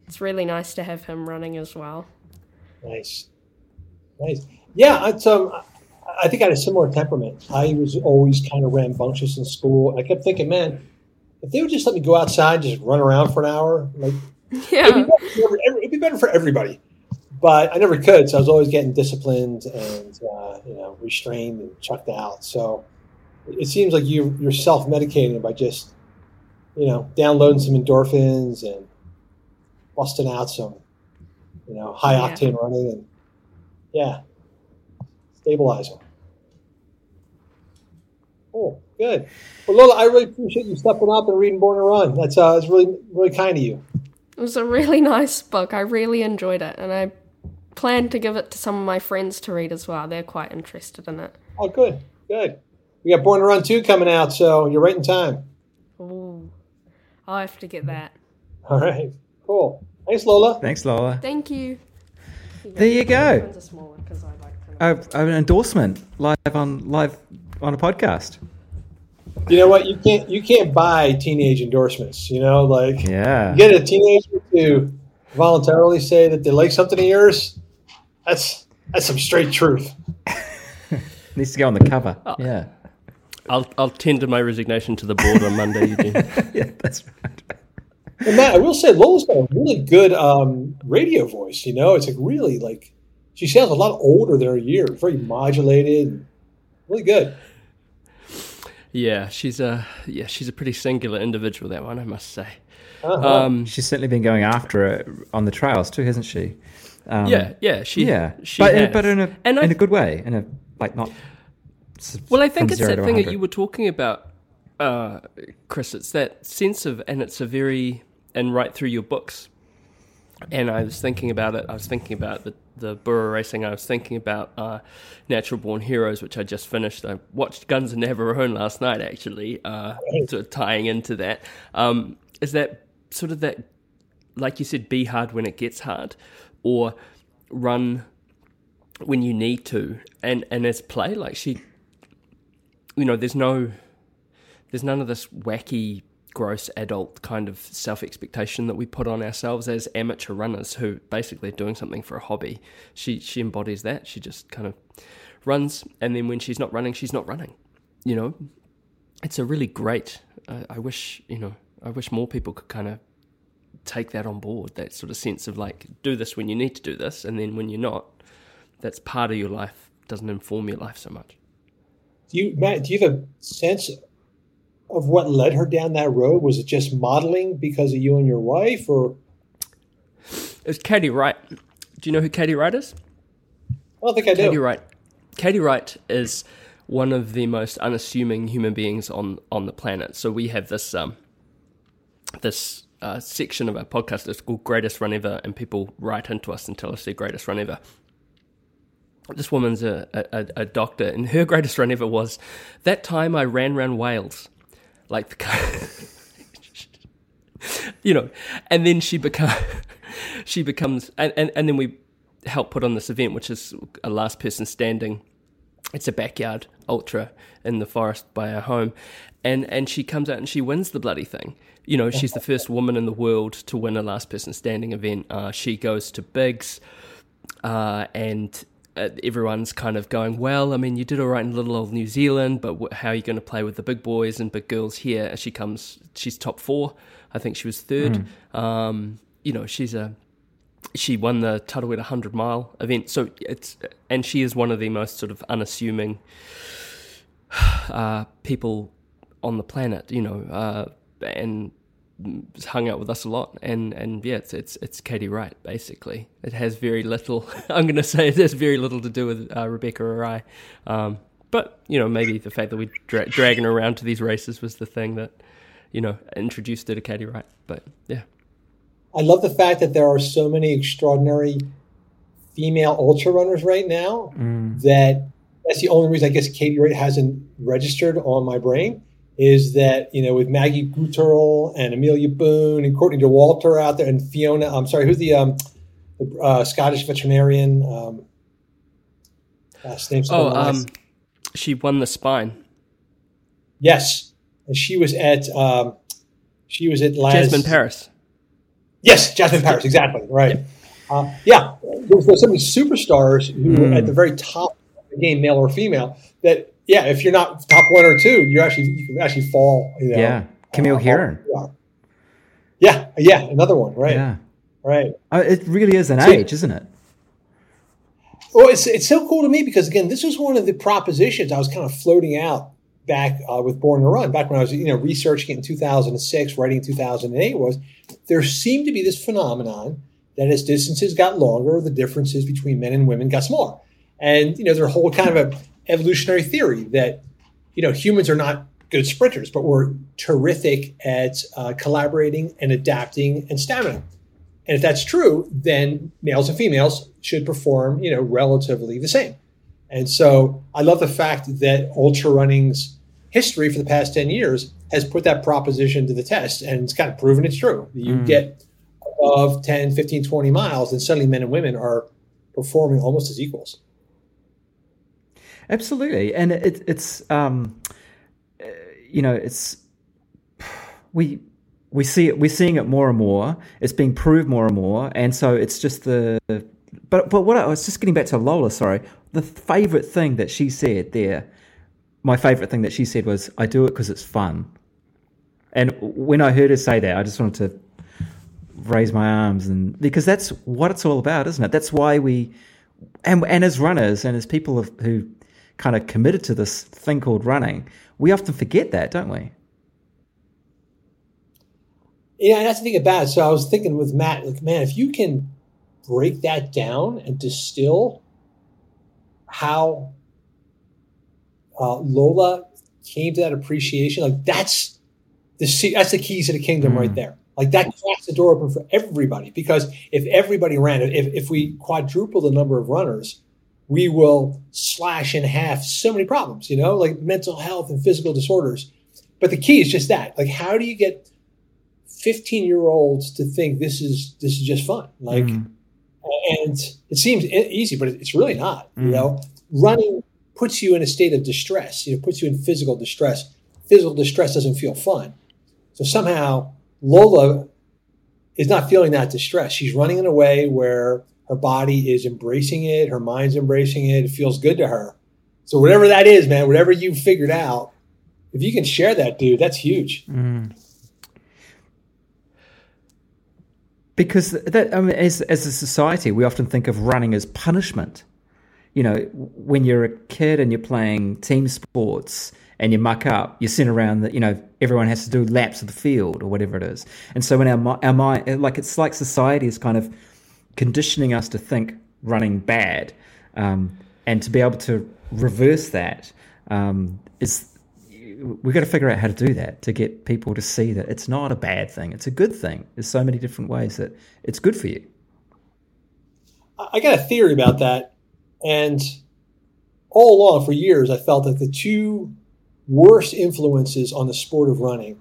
It's really nice to have him running as well. nice, nice. Yeah, it's um, I- think I had a similar temperament. I was always kind of rambunctious in school. I kept thinking, man, if they would just let me go outside, just run around for an hour, like it'd be, Yeah, better for every- it'd be better for everybody. But I never could, so I was always getting disciplined and uh, you know restrained and chucked out. So it seems like you you're self medicating by just you know downloading some endorphins and busting out some you know high Yeah. octane running and yeah, stabilizing. Oh, good. Well, Lola, I really appreciate you stepping up and reading Born to Run. That's uh, that's really really kind of you. it was a really nice book. I really enjoyed it, and I plan to give it to some of my friends to read as well. They're quite interested in it. Oh, good, good. We got Born to Run 2 coming out, so you're right in time. Ooh, I'll have to get that. All right, cool. Thanks, Lola. Thanks, Lola. Thank you. There you go. A small I like kind Uh, an endorsement live on live on a podcast. You know what? You can't you can't buy teenage endorsements. You know, like Yeah. you get a teenager to voluntarily say that they like something of yours. That's that's some straight truth. Needs to go on the cover. Yeah. I'll I'll tender my resignation to the board on Monday. Eugene. Yeah, that's right. And Matt, I will say, Lola's got a really good um, radio voice. You know, it's like really like she sounds a lot older than her years. Very modulated, really good. yeah, she's a yeah she's a pretty singular individual. That one, I must say. Uh-huh. Um, She's certainly been going after it on the trails too, hasn't she? Um, yeah, yeah, she yeah, she but in, has. but in a And in I- a good way, in a like not. Well, I think it's zero that to thing that you were talking about, uh, Chris. It's that sense of, and it's a very, and right through your books. And I was thinking about it. I was thinking about the the Burra racing. I was thinking about uh, Natural Born Heroes, which I just finished. I watched Guns of Navarone last night, actually, uh, sort of tying into that. Um, is that sort of that, like you said, be hard when it gets hard, or run when you need to, and and as play like she you know, there's no, there's none of this wacky gross adult kind of self expectation that we put on ourselves as amateur runners who basically are doing something for a hobby. She she embodies that. She just kind of runs, and then when she's not running, she's not running. You know, it's a really great. I, I wish you know. I wish more people could kind of take that on board. That sort of sense of like, do this when you need to do this, and then when you're not, that's part of your life. Doesn't inform your life so much. Do you, Matt? Do you have a sense of what led her down that road? Was it just modeling because of you and your wife, or It's Katie Wright. Do you know who Katie Wright is? I don't think I do. Katie Wright. Katie Wright is one of the most unassuming human beings on on the planet. So we have this um this uh, section of our podcast that's called Greatest Run Ever, and people write into us and tell us their greatest run ever. This woman's a, a, a doctor, and her greatest run ever was that time I ran around Wales, like the you know, and then she become she becomes and, and, and then we help put on this event which is a last person standing. It's a backyard ultra in the forest by our home. And and she comes out and she wins the bloody thing you know she's the first woman in the world to win a last person standing event uh, she goes to Big's uh, and uh, everyone's kind of going, well, I mean, you did all right in little old New Zealand, but wh- how are you going to play with the big boys and big girls here? As she comes, she's top four. I think she was third. Um, you know, she's a she won the Tarawera 100 mile event. So it's and she is one of the most sort of unassuming uh, people on the planet. You know, uh, and hung out with us a lot. And and yeah, it's it's it's Katie Wright basically. It has very little. I'm going to say it has very little to do with uh, Rebecca or I. Um, but you know, maybe the fact that we dra- dragging her around to these races was the thing that you know introduced her to Katie Wright. But yeah. I love the fact that there are so many extraordinary female ultra runners right now that that's the only reason I guess Katie Wright hasn't registered on my brain is that you know with Maggie Guterl and Amelia Boone and Courtney Dauwalter out there and Fiona I'm sorry who's the um the uh, Scottish veterinarian um last name's Oh, um, she won the spine. yes and she was at um she was at last Jasmin Paris. Yes, Jasmin Paris, exactly right. Uh, yeah, there's, there's so many superstars who are at the very top of the game, male or female. That yeah, if you're not top one or two, you actually you can actually fall. You know, Yeah. Camille uh, Herron. Yeah, yeah, another one, right? Yeah. Right. Uh, it really is an See- age, isn't it? Well, it's it's so cool to me because again, this was one of the propositions I was kind of floating out back uh, with Born to Run, back when I was you know researching it in 2006, writing in 2008. Was there seemed to be this phenomenon that as distances got longer, the differences between men and women got smaller, and you know there's a whole kind of a evolutionary theory that you know humans are not good sprinters, but we're terrific at uh, collaborating and adapting and stamina. And if that's true, then males and females should perform, you know, relatively the same. And so I love the fact that ultra running's history for the past 10 years has put that proposition to the test and it's kind of proven it's true. You get above 10, 15, 20 miles, and suddenly men and women are performing almost as equals. Absolutely, and it, it's um, you know it's we we see it we're seeing it more and more. It's being proved more and more, and so it's just the. But but what I, was just getting back to Lola. Sorry, the favorite thing that she said there. My favorite thing that she said was, "I do it because it's fun." And when I heard her say that, I just wanted to raise my arms and because that's what it's all about, isn't it? That's why we and and as runners and as people who kind of committed to this thing called running, we often forget that, don't we? Yeah, and that's the thing about it. So I was thinking with Matt, like, man, if you can break that down and distill how uh, Lola came to that appreciation, like that's the that's the keys to the kingdom right there. Like that cracks the door open for everybody because if everybody ran it, if, if we quadruple the number of runners, we will slash in half so many problems, you know, like mental health and physical disorders. But the key is just that. Like, how do you get 15 year olds to think this is this is just fun? Like, mm-hmm. and it seems easy, but it's really not. You mm-hmm. know, running puts you in a state of distress. You know, puts you in physical distress. Physical distress doesn't feel fun. So somehow Lola is not feeling that distress. She's running in a way where her body is embracing it, her mind's embracing it, it feels good to her. So whatever that is, man, whatever you figured out, if you can share that, dude, that's huge. Mm. because that I mean, as as a society, we often think of running as punishment. You know, when you're a kid and you're playing team sports and you muck up, you're sent around that. You know, everyone has to do laps of the field or whatever it is. And so, in our our mind, like it's like society is kind of conditioning us to think running bad, um, and to be able to reverse that um, is we've got to figure out how to do that to get people to see that it's not a bad thing it's a good thing there's so many different ways that it's good for you I got a theory about that. And all along for years, I felt that the two worst influences on the sport of running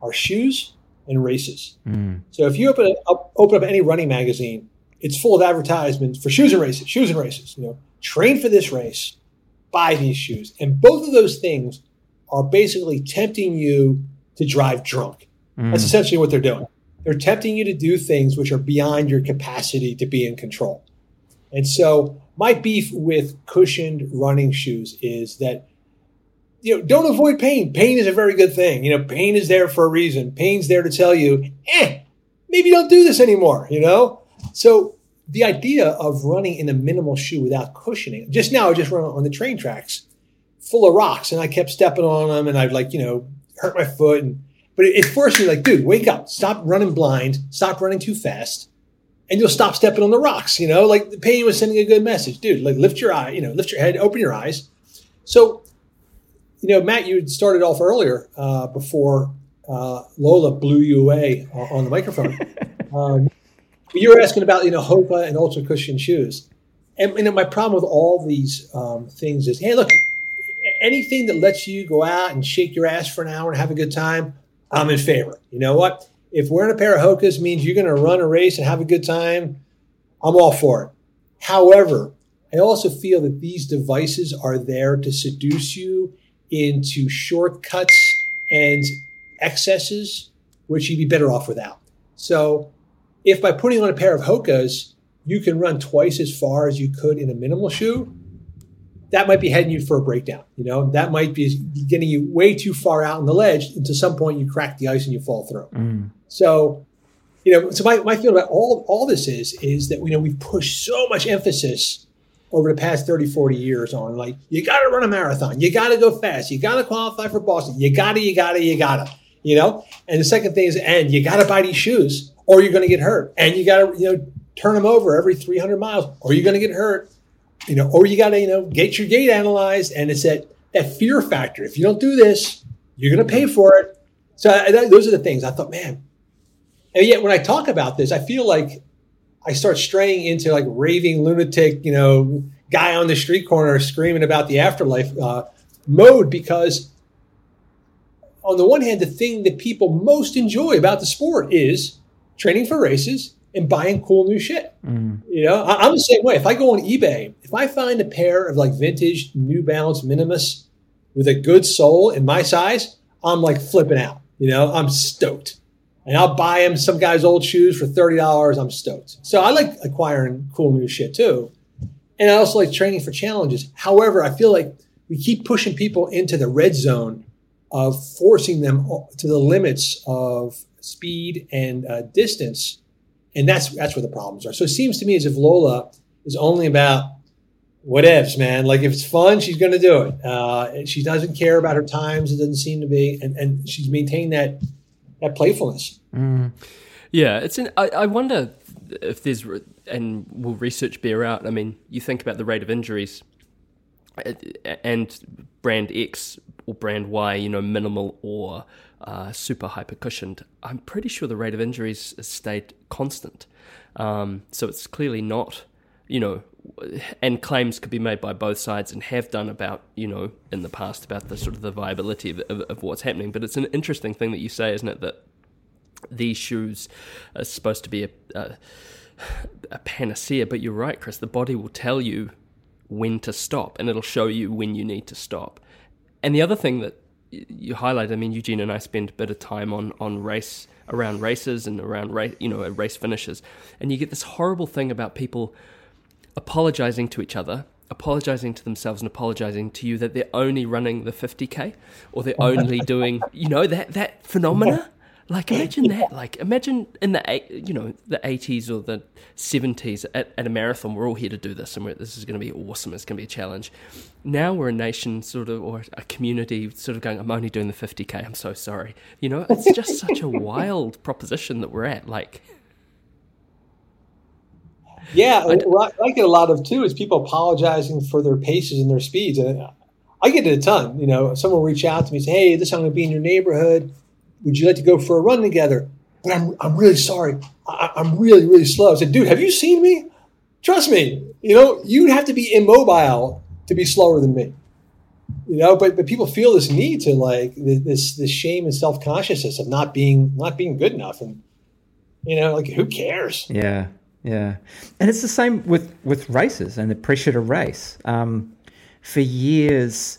are shoes and races. So if you open up, open up any running magazine, it's full of advertisements for shoes and races, shoes and races. You know, train for this race, buy these shoes, and both of those things are basically tempting you to drive drunk. That's essentially what they're doing. They're tempting you to do things which are beyond your capacity to be in control. And so my beef with cushioned running shoes is that you know, don't avoid pain. Pain is a very good thing. You know, pain is there for a reason. Pain's there to tell you, eh, maybe don't do this anymore, you know? So the idea of running in a minimal shoe without cushioning, just now I just run on the train tracks full of rocks and I kept stepping on them and I'd like, you know, hurt my foot. And, but it, it forced me like, dude, wake up, stop running blind, stop running too fast and you'll stop stepping on the rocks, you know, like the pain was sending a good message, dude, like lift your eye, you know, lift your head, open your eyes. So, you know, Matt, you had started off earlier uh, before uh, Lola blew you away on on the microphone. um, you were asking about, you know, Hoka and ultra cushion shoes. And, my problem with all these um, things is, hey, look, anything that lets you go out and shake your ass for an hour and have a good time, I'm in favor. You know what? If wearing a pair of Hokas means you're going to run a race and have a good time, I'm all for it. However, I also feel that these devices are there to seduce you into shortcuts and excesses, which you'd be better off without. So, if by putting on a pair of Hokas, you can run twice as far as you could in a minimal shoe, that might be heading you for a breakdown. You know, that might be getting you way too far out on the ledge. And to some point, you crack the ice and you fall through. Mm. So, you know, so my, my feeling about all, all this is, is that, you know, we've pushed so much emphasis over the past 30, 40 years on like, you got to run a marathon. You got to go fast. You got to qualify for Boston. You got to, you got to, you got to, you know? And the second thing is, and you got to buy these shoes or you're going to get hurt. And you got to, you know, turn them over every 300 miles or you're going to get hurt you know, or you got to, you know, get your gait analyzed. And it's that, that fear factor. If you don't do this, you're going to pay for it. So I, that, those are the things I thought, man. And yet when I talk about this, I feel like I start straying into like raving lunatic, you know, guy on the street corner screaming about the afterlife uh, mode because on the one hand, the thing that people most enjoy about the sport is training for races and buying cool new shit. Mm. You know, I, I'm the same way. If I go on eBay, if I find a pair of like vintage New Balance Minimus with a good sole in my size, I'm like flipping out. You know, I'm stoked. And I'll buy him some guy's old shoes for $30. I'm stoked. So I like acquiring cool new shit too. And I also like training for challenges. However, I feel like we keep pushing people into the red zone of forcing them to the limits of speed and uh, distance and that's that's where the problems are. So it seems to me as if Lola is only about whatevs, man. Like if it's fun, she's going to do it. Uh, she doesn't care about her times. It doesn't seem to be, and, and she's maintained that that playfulness. Yeah, it's an. I, I wonder if there's, and will research bear out? I mean, you think about the rate of injuries, uh, and brand X or brand Y, you know, minimal or uh, super hyper cushioned. I'm pretty sure the rate of injuries has stayed constant. Um, so it's clearly not, you know, and claims could be made by both sides and have done about, you know, in the past about the sort of the viability of, of, of what's happening. But it's an interesting thing that you say, isn't it, that these shoes are supposed to be a, a, a panacea. But you're right, Chris. The body will tell you when to stop, and it'll show you when you need to stop. And the other thing that you highlight. I mean, Eugene and I spend a bit of time on on race around races and around race, you know, race finishes, and you get this horrible thing about people apologizing to each other, apologizing to themselves, and apologizing to you that they're only running the 50k or they're only doing, you know, that that phenomena. Like imagine that. Like imagine in the you know the eighties or the seventies at, at a marathon. We're all here to do this, and we're, this is going to be awesome. It's going to be a challenge. Now we're a nation, sort of, or a community, sort of going. I'm only doing the 50k. I'm so sorry. You know, it's just such a wild proposition that we're at. Like, Yeah, what I get a lot of too is people apologizing for their paces and their speeds, and I get it a ton. You know, someone will reach out to me and say, "Hey, this I'm going to be in your neighborhood. Would you like to go for a run together?" But I'm I'm really sorry. I, I'm really really slow. I said, "Dude, have you seen me? Trust me. You know, you'd have to be immobile to be slower than me." You know, but but people feel this need to like this this shame and self consciousness of not being not being good enough, and you know, like who cares? Yeah, yeah, and it's the same with with races and the pressure to race. Um, for years,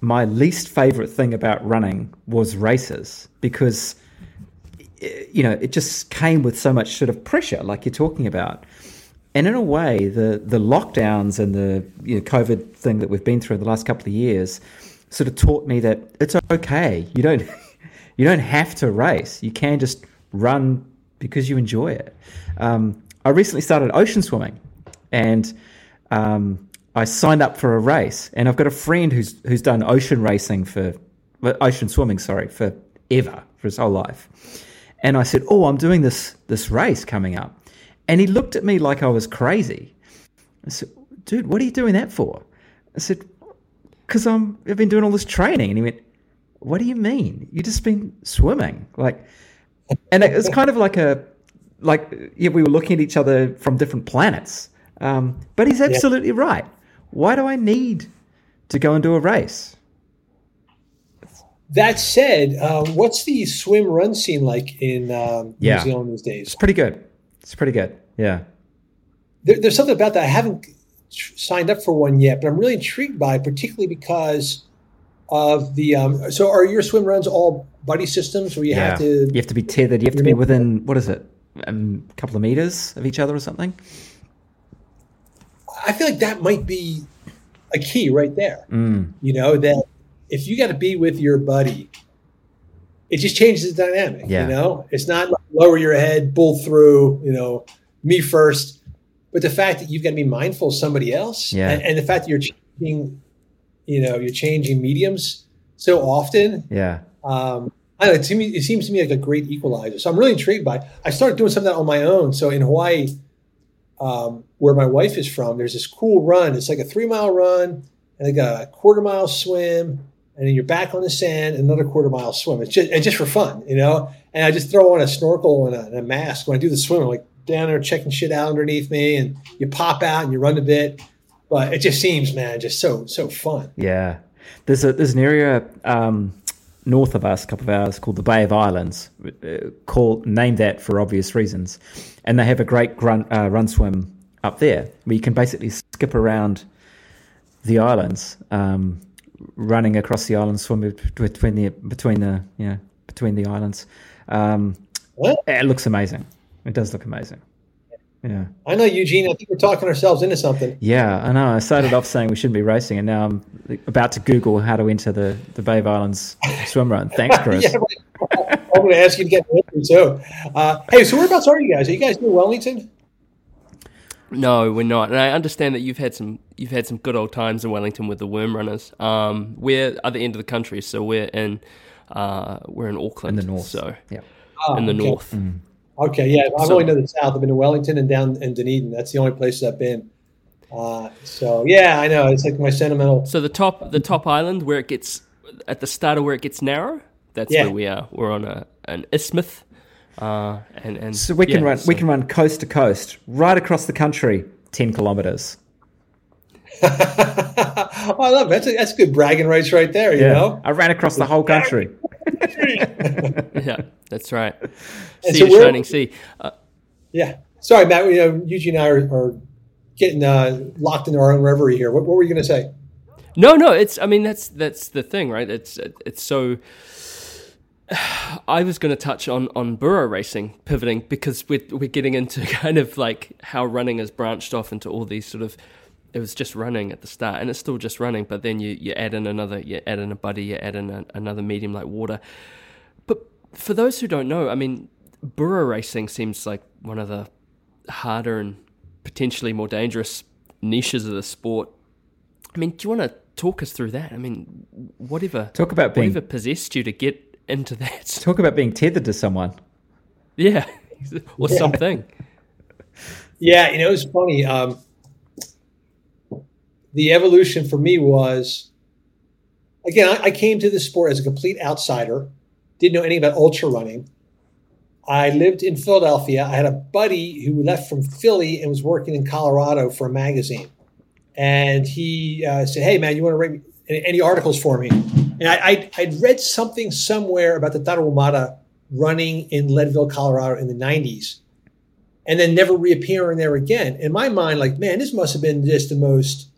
my least favorite thing about running was races because you know it just came with so much sort of pressure, like you're talking about. And in a way, the the lockdowns and the you know, COVID thing that we've been through the last couple of years sort of taught me that it's okay. You don't you don't have to race. You can just run because you enjoy it. Um, I recently started ocean swimming, and um, I signed up for a race. And I've got a friend who's who's done ocean racing for ocean swimming, sorry, for ever for his whole life. And I said, "Oh, I'm doing this this race coming up," and he looked at me like I was crazy. I said, "Dude, what are you doing that for?" I said, "Because I'm I've been doing all this training." And he went, "What do you mean? You just been swimming like?" And it was kind of like a like yeah, we were looking at each other from different planets. Um, but he's absolutely right. Why do I need to go and do a race? That said, um, what's the swim run scene like in um, Yeah. New Zealand these days? It's pretty good. It's pretty good. Yeah. There, there's something about that. I haven't tr- signed up for one yet, but I'm really intrigued by, it, particularly because of the. Um, so, are your swim runs all buddy systems where you yeah. have to? you have to be tethered. You have to be within what is it, um, a couple of meters of each other or something. I feel like that might be a key right there. Mm. You know that if you got to be with your buddy, it just changes the dynamic. Yeah. You know, it's not like lower your head, bull through. You know, me first, but the fact that you've got to be mindful of somebody else, Yeah. and, and the fact that you're changing, you know, you're changing mediums so often. Yeah. Um, I don't know. To me, it seems to me like a great equalizer. So I'm really intrigued by. It. I started doing some of that on my own. So in Hawaii, um, where my wife is from, there's this cool run. It's like a three mile run, and got a quarter mile swim, and then you're back on the sand, another quarter mile swim. It's just, it's just for fun, you know. And I just throw on a snorkel and a, and a mask when I do the swim. I'm like down there checking shit out underneath me, and you pop out and you run a bit. But it just seems, man, just so so fun. Yeah. There's a there's an area um, north of us, a couple of hours, called the Bay of Islands, uh, called named that for obvious reasons, and they have a great run uh, run swim up there where you can basically skip around the islands, um, running across the islands, swimming between the between the you know between the islands. Um, it looks amazing. It does look amazing. Yeah. I know, Eugene. I think we're talking ourselves into something. Yeah, I know. I started off saying we shouldn't be racing, and now I'm about to Google how to enter the, the Bay of Islands swim run. Thanks, Chris. yeah, right. I'm going to ask you to get me in too. Uh, hey, so whereabouts are you guys? Are you guys near Wellington? No, we're not. And I understand that you've had some you've had some good old times in Wellington with the worm runners. Um, we're at the end of the country, so we're in uh, we're in Auckland, In the north. So Yeah. Oh, in the okay. north. Okay, yeah. I've So- only known the south. I've been to Wellington and down in Dunedin. That's the only places I've been. Uh, so yeah, I know. It's like my sentimental. So the top the top island where it gets at the start of where it gets narrow. That's Yeah. where we are. We're on a an isthmus, uh, and and So we can yeah, run so- we can run coast to coast, right across the country, ten kilometers. oh, I love it. That's a, that's good bragging rights right there. You know. I ran across the whole country. yeah, that's right. And Sea so to shining sea. Uh, Yeah. Sorry, Matt. You know, Eugene and I are, are getting uh, locked into our own reverie here. What, what were you going to say? No, no, it's. I mean, that's that's the thing, right? It's it's so. I was going to touch on on burro racing, pivoting because we're we're getting into kind of like how running has branched off into all these sort of. It was just running at the start, and it's still just running. But then you you add in another, you add in a buddy, you add in a, another medium like water. But for those who don't know, I mean, burro racing seems like one of the harder and potentially more dangerous niches of the sport. I mean, do you want to talk us through that? I mean, whatever Talk about being whatever possessed you to get into that? talk about being tethered to someone. Yeah, or Yeah. something. Yeah, you know, it's funny. Um, the evolution for me was, again, I, I came to this sport as a complete outsider, didn't know anything about ultra running. I lived in Philadelphia. I had a buddy who left from Philly and was working in Colorado for a magazine. And he uh, said, Hey, man, you want to write any, any articles for me? And I, I'd read something somewhere about the Tarahumara running in Leadville, Colorado in the 90s and then never reappearing there again. In my mind, like, man, this must have been just the most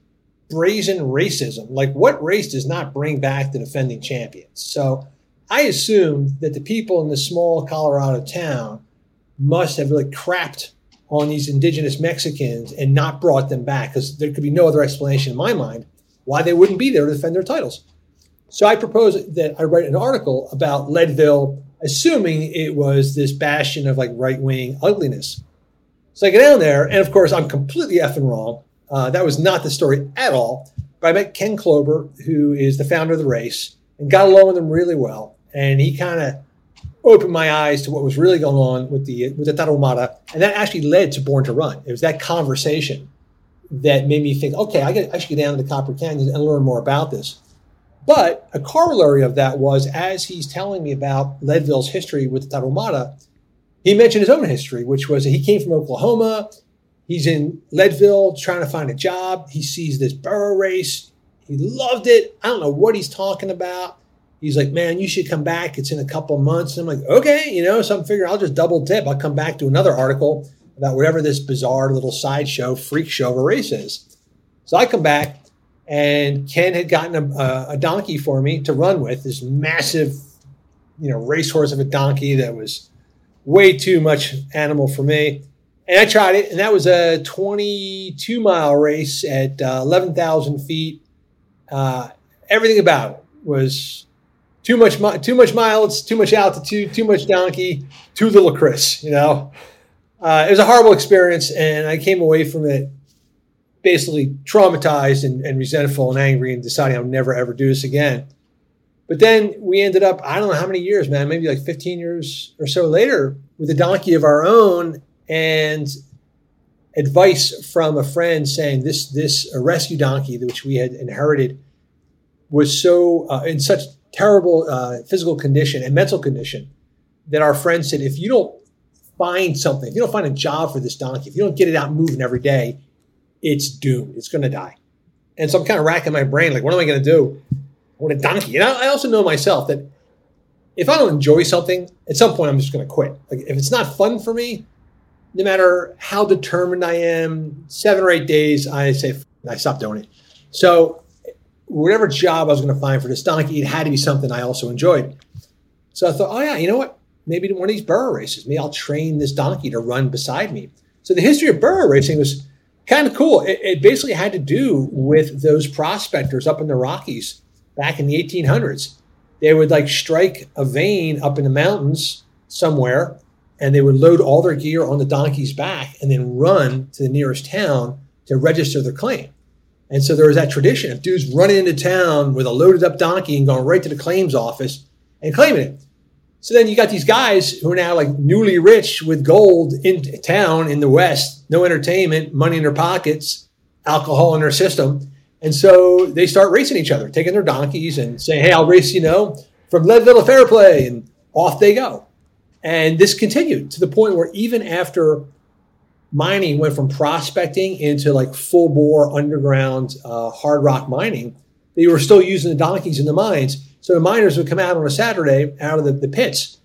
brazen racism. Like, what race does not bring back the defending champions? So I assumed that the people in this small Colorado town must have really crapped on these indigenous Mexicans and not brought them back because there could be no other explanation in my mind why they wouldn't be there to defend their titles. So I propose that I write an article about Leadville, assuming it was this bastion of like right wing ugliness. So I get down there, and of course, I'm completely effing wrong. Uh, that was not the story at all. But I met Ken Chlouber, who is the founder of the race, and got along with him really well. And he kind of opened my eyes to what was really going on with the with the Tarahumara, and that actually led to Born to Run. It was that conversation that made me think, okay, I, get, I should get down to the Copper Canyon and learn more about this. But a corollary of that was as he's telling me about Leadville's history with the Tarahumara, he mentioned his own history, which was that he came from Oklahoma. He's in Leadville trying to find a job. He sees this burro race. He loved it. I don't know what he's talking about. He's like, man, you should come back. It's in a couple months. And I'm like, okay, you know, so I'm figuring I'll just double tip. I'll come back to another article about whatever this bizarre little sideshow, freak show of a race is. So I come back, and Ken had gotten a, a donkey for me to run with, this massive, you know, racehorse of a donkey that was way too much animal for me. And I tried it, and that was a 22 mile race at uh, 11,000 feet. Uh, everything about it was too much, mi- too much miles, too much altitude, too much donkey, too little Chris. You know, uh, it was a horrible experience, and I came away from it basically traumatized and, and resentful and angry, and deciding I'll never ever do this again. But then we ended up, I don't know how many years, man, maybe like 15 years or so later, with a donkey of our own and advice from a friend saying this this rescue donkey, which we had inherited, was so uh, in such terrible uh, physical condition and mental condition that our friend said, if you don't find something, if you don't find a job for this donkey, if you don't get it out moving every day, it's doomed. It's going to die. And so I'm kind of racking my brain, like, what am I going to do? Want a donkey. And I, I also know myself that if I don't enjoy something, at some point I'm just going to quit. Like if it's not fun for me, no matter how determined I am, seven or eight days, I say I stop doing it. So whatever job I was going to find for this donkey, it had to be something I also enjoyed. So I thought, oh yeah, you know what? Maybe one of these burro races. Maybe I'll train this donkey to run beside me. So the history of burro racing was kind of cool. It, it basically had to do with those prospectors up in the Rockies back in the 1800s. They would like strike a vein up in the mountains somewhere, and they would load all their gear on the donkey's back and then run to the nearest town to register their claim. And so there was that tradition of dudes running into town with a loaded up donkey and going right to the claims office and claiming it. So then you got these guys who are now like newly rich with gold in town in the West, no entertainment, money in their pockets, alcohol in their system. And so they start racing each other, taking their donkeys and saying, Hey, I'll race, you know, from Leadville to Fairplay. And off they go. And this continued to the point where even after mining went from prospecting into like full bore underground uh, hard rock mining, they were still using the donkeys in the mines. So the miners would come out on a Saturday out of the, the pits,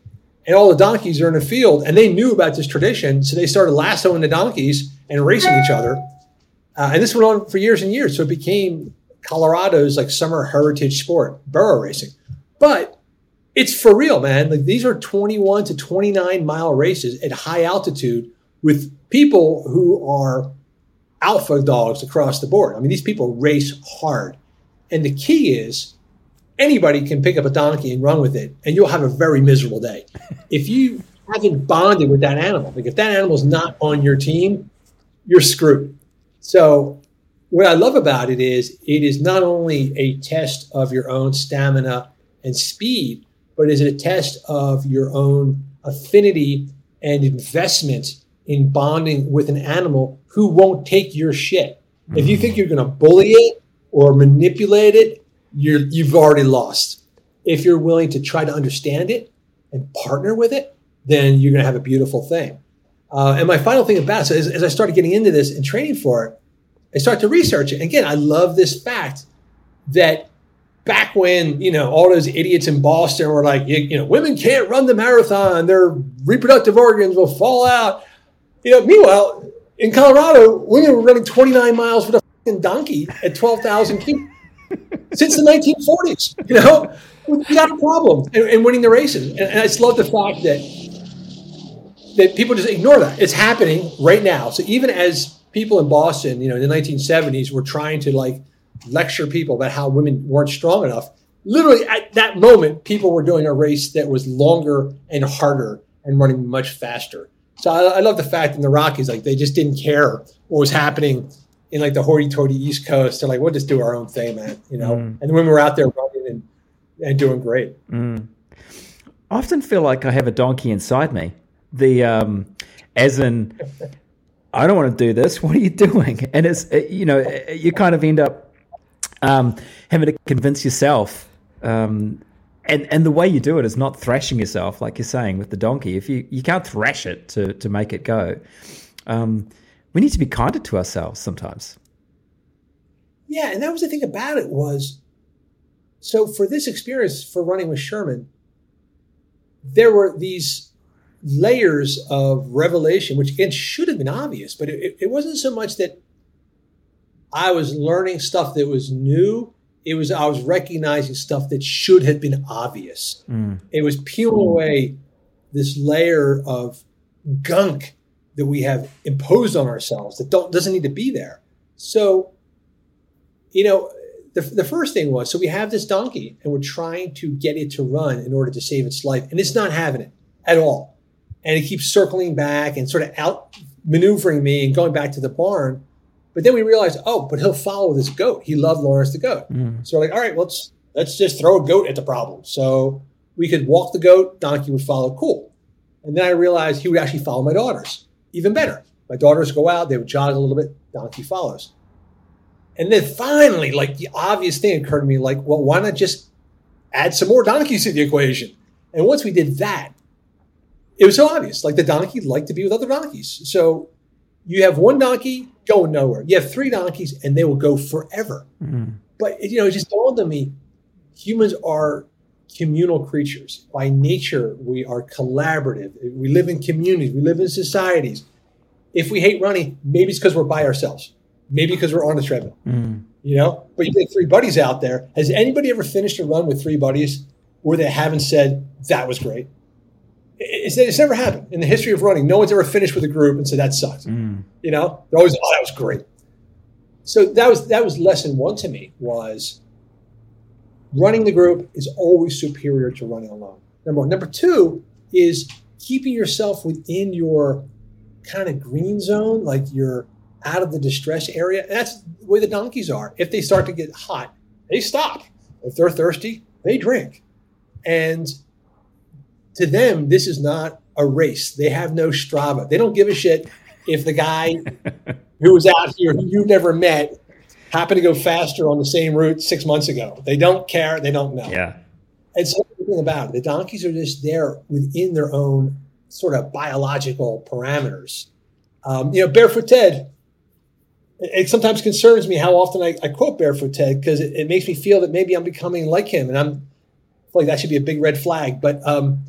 and all the donkeys are in the field, and they knew about this tradition, so they started lassoing the donkeys and racing each other. Uh, and this went on for years and years. So it became Colorado's like summer heritage sport, burro racing. But it's for real, man. Like these are 21 to 29 mile races at high altitude with people who are alpha dogs across the board. I mean, these people race hard. And the key is anybody can pick up a donkey and run with it, and you'll have a very miserable day. If you haven't bonded with that animal, like if that animal's not on your team, you're screwed. So, what I love about it is it is not only a test of your own stamina and speed, but is it a test of your own affinity and investment in bonding with an animal who won't take your shit. If you think you're going to bully it or manipulate it, you're, you've already lost. If you're willing to try to understand it and partner with it, then you're going to have a beautiful thing. Uh, and my final thing about it, so as, as I started getting into this and training for it, I started to research it. Again, I love this fact that back when you know all those idiots in Boston were like, you, you know, women can't run the marathon; their reproductive organs will fall out. You know, meanwhile, in Colorado, women were running 29 miles with a fucking donkey at 12,000 feet since the 1940s. You know, we got a problem in, in winning the races, and, and I just love the fact that that people just ignore that. It's happening right now. So even as people in Boston, you know, in the 1970s, were trying to like lecture people about how women weren't strong enough. Literally at that moment, people were doing a race that was longer and harder and running much faster. So I, I love the fact in the Rockies, like they just didn't care what was happening in like the hoity-toity East Coast. They're like, we'll just do our own thing, man. You know. Mm. And when we were out there running and and doing great. I often feel like I have a donkey inside me. The um, as in, I don't want to do this. What are you doing? And it's you know you kind of end up um, having to convince yourself. Um, and and the way you do it is not thrashing yourself, like you're saying with the donkey. If you you can't thrash it to to make it go, um, we need to be kinder to ourselves sometimes. Yeah, and that was the thing about it was so for this experience for running with Sherman, there were these layers of revelation, which again should have been obvious, but it, it wasn't so much that I was learning stuff that was new. It was I was recognizing stuff that should have been obvious. Mm. It was peeling away this layer of gunk that we have imposed on ourselves that don't doesn't need to be there. So you know, the, the first thing was so we have this donkey and we're trying to get it to run in order to save its life, and it's not having it at all. And it keeps circling back and sort of out maneuvering me and going back to the barn. But then we realized, oh, but he'll follow this goat. He loved Lawrence the goat. Mm. So we're like, all right, let's let's just throw a goat at the problem. So we could walk the goat, donkey would follow, cool. And then I realized he would actually follow my daughters, even better. My daughters go out, they would jog a little bit, donkey follows. And then finally, like the obvious thing occurred to me, like, well, why not just add some more donkeys to the equation? And once we did that, it was so obvious. Like the donkey liked to be with other donkeys. So you have one donkey going nowhere. You have three donkeys, and they will go forever. Mm-hmm. But you know, it just dawned on me: humans are communal creatures by nature. We are collaborative. We live in communities. We live in societies. If we hate running, maybe it's because we're by ourselves. Maybe because we're on a treadmill. Mm-hmm. You know, but you get three buddies out there. Has anybody ever finished a run with three buddies where they haven't said that was great? It's, it's never happened in the history of running. No one's ever finished with a group and said that sucks. Mm. You know, they're always, oh, that was great. So that was that was lesson one to me was running the group is always superior to running alone. Number one. Number two is keeping yourself within your kind of green zone, like you're out of the distress area. And that's the way the donkeys are. If they start to get hot, they stop. If they're thirsty, they drink. And to them, this is not a race. They have no Strava. They don't give a shit if the guy who was out here who you've never met happened to go faster on the same route six months ago. They don't care. They don't know. Yeah. And so about it. The donkeys are just there within their own sort of biological parameters. Um, you know, Barefoot Ted, it, sometimes concerns me how often I, I quote Barefoot Ted because it, it makes me feel that maybe I'm becoming like him and I'm like that should be a big red flag. But um,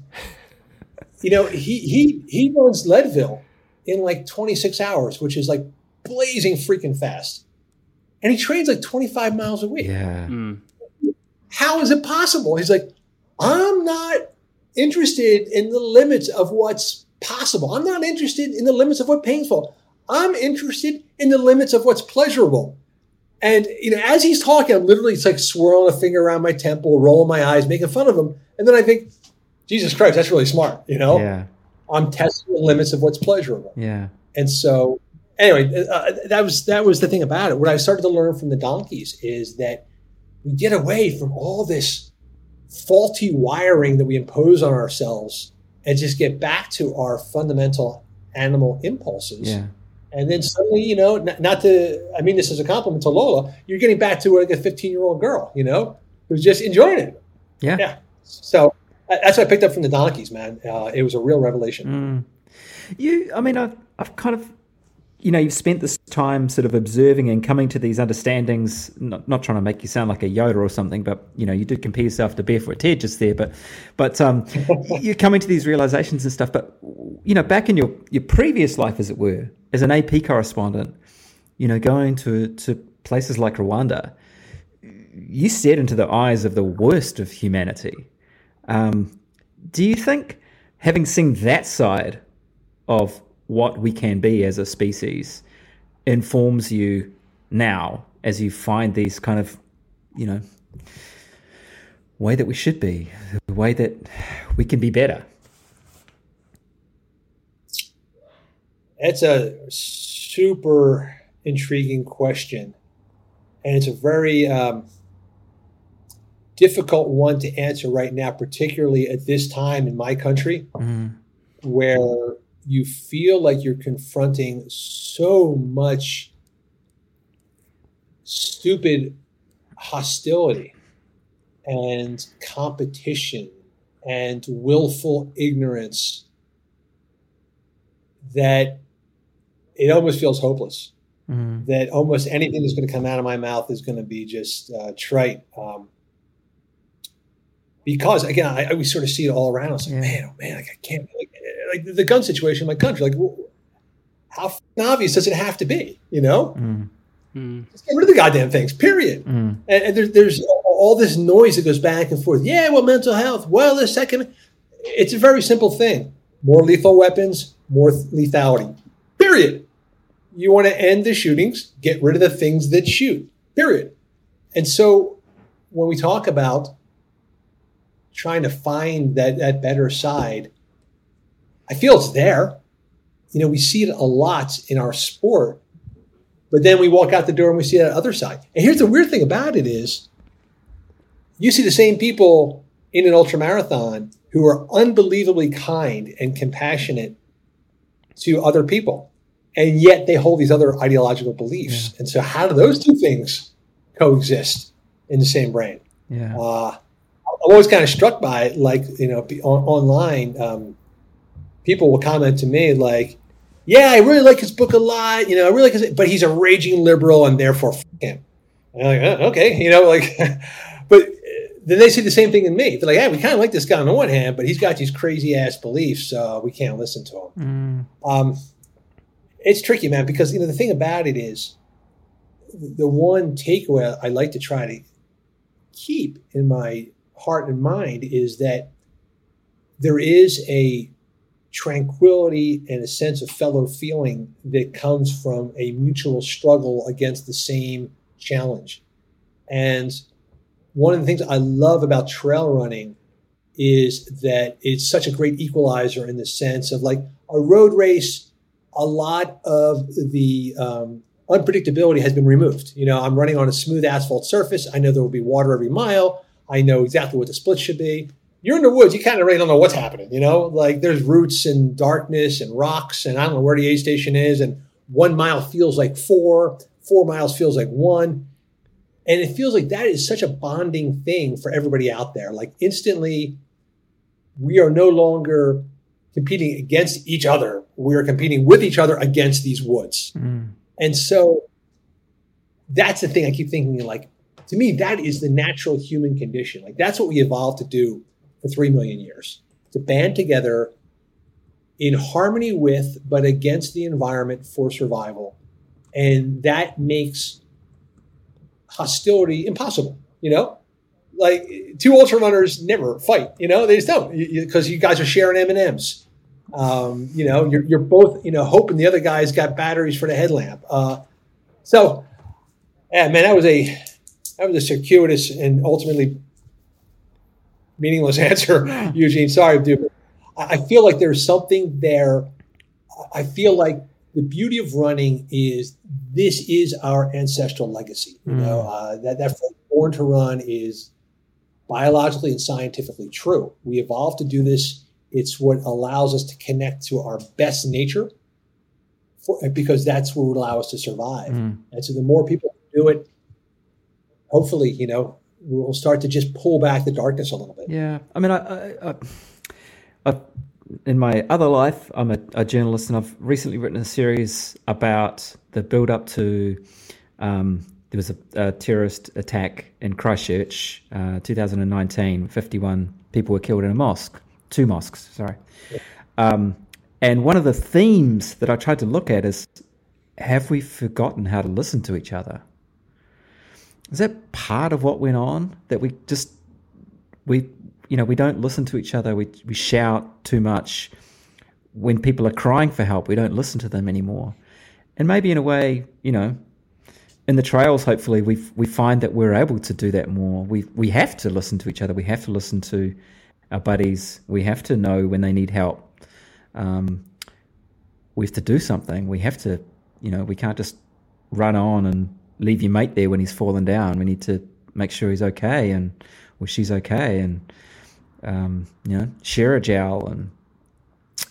you know, he he he runs Leadville in like 26 hours, which is like blazing freaking fast. and he trains like 25 miles a week. Yeah. Mm. How is it possible? He's like, I'm not interested in the limits of what's possible. I'm not interested in the limits of what's painful. I'm interested in the limits of what's pleasurable. And you know, as he's talking, I'm literally it's like swirling a finger around my temple, rolling my eyes, making fun of him. And then I think, Jesus Christ, that's really smart. You know, Yeah. I'm testing the limits of what's pleasurable. Yeah. And so, anyway, uh, that was that was the thing about it. What I started to learn from the donkeys is that we get away from all this faulty wiring that we impose on ourselves and just get back to our fundamental animal impulses. Yeah. And then suddenly, you know, not, not to, I mean this is a compliment to Lola, you're getting back to like a 15 year old girl, you know, who's just enjoying it. Yeah. Yeah. So that's what I picked up from the donkeys, man. Uh, it was a real revelation. You, I mean, I've, I've kind of, you know, you've spent this time sort of observing and coming to these understandings. Not, not trying to make you sound like a Yoda or something, but you know, you did compare yourself to Barefoot Ted just there. But, but um, you're coming to these realizations and stuff. But you know, back in your your previous life, as it were, as an AP correspondent, you know, going to to places like Rwanda, you stared into the eyes of the worst of humanity. Um, do you think, having seen that side of what we can be as a species, informs you now as you find these kind of, you know, way that we should be, the way that we can be better? It's a super intriguing question. And it's a very um, difficult one to answer right now, particularly at this time in my country, where you feel like you're confronting so much stupid hostility and competition and willful ignorance that it almost feels hopeless. That almost anything that's going to come out of my mouth is going to be just uh, trite. Um, because again, I, I we sort of see it all around us. Like, Yeah. man, oh man, like, I can't like, like the gun situation in my country. Like, wh- how obvious does it have to be? You know, Mm. just get rid of the goddamn things. Period. And, and there's there's all this noise that goes back and forth. Yeah, well, mental health. Well, the second, it's a very simple thing: more lethal weapons, more th- lethality. Period. You want to end the shootings, get rid of the things that shoot. Period. And so, when we talk about trying to find that that better side, I feel it's there. You know, we see it a lot in our sport, but then we walk out the door and we see that other side. And here's the weird thing about it is you see the same people in an ultra marathon who are unbelievably kind and compassionate to other people. And yet they hold these other ideological beliefs. And so how do those two things coexist in the same brain? Yeah. Uh, I'm always kind of struck by it, like, you know, on, online, um, people will comment to me like, yeah, I really like his book a lot, you know, I really like his, but he's a raging liberal and therefore f- him. And I'm like, oh, okay, you know, like, but uh, then they say the same thing in me. They're like, hey, we kind of like this guy on the one hand, but he's got these crazy ass beliefs, so we can't listen to him. Um, it's tricky, man, because you know the thing about it is the one takeaway I like to try to keep in my heart and mind is that there is a tranquility and a sense of fellow feeling that comes from a mutual struggle against the same challenge. And one of the things I love about trail running is that it's such a great equalizer in the sense of like a road race, a lot of the um, unpredictability has been removed. You know, I'm running on a smooth asphalt surface. I know there will be water every mile. I know exactly what the split should be. You're in the woods, you kind of really don't know what's happening. You know, like there's roots and darkness and rocks, and I don't know where the aid station is. And one mile feels like four, four miles feels like one. And it feels like that is such a bonding thing for everybody out there. Like instantly, we are no longer competing against each other. We are competing with each other against these woods. Mm. And so that's the thing I keep thinking like, to me, that is the natural human condition. Like that's what we evolved to do for three million years to band together in harmony with, but against the environment for survival. And that makes hostility impossible. You know, like two ultra runners never fight. You know, they just don't because you, you, guys are sharing M and M's. Um, you know, you're, you're both you know hoping the other guy's got batteries for the headlamp. Uh, so, yeah, man, that was a that was a circuitous and ultimately meaningless answer, Eugene. Sorry, dude. I feel like there's something there. I feel like the beauty of running is this is our ancestral legacy. You mm. know, uh, that that born to run is biologically and scientifically true. We evolved to do this. It's what allows us to connect to our best nature, for, because that's what would allow us to survive. Mm. And so, the more people do it, hopefully, you know, we'll start to just pull back the darkness a little bit. Yeah, I mean, I, I, I, in my other life, I'm a, a, journalist, and I've recently written a series about the build up to. Um, there was a, a, terrorist attack in Christchurch, uh, 2019. 51 people were killed in a mosque, two mosques, sorry. Um, and one of the themes that I tried to look at is have we forgotten how to listen to each other? Is that part of what went on? That we just we you know we don't listen to each other. We we shout too much. When people are crying for help, we don't listen to them anymore. And maybe in a way, you know, in the trails, hopefully we we find that we're able to do that more. We we have to listen to each other. We have to listen to our buddies. We have to know when they need help. Um, we have to do something. We have to, you know, we can't just run on and leave your mate there when he's fallen down. We need to make sure he's okay and or she's okay, and um, you know, share a jowl and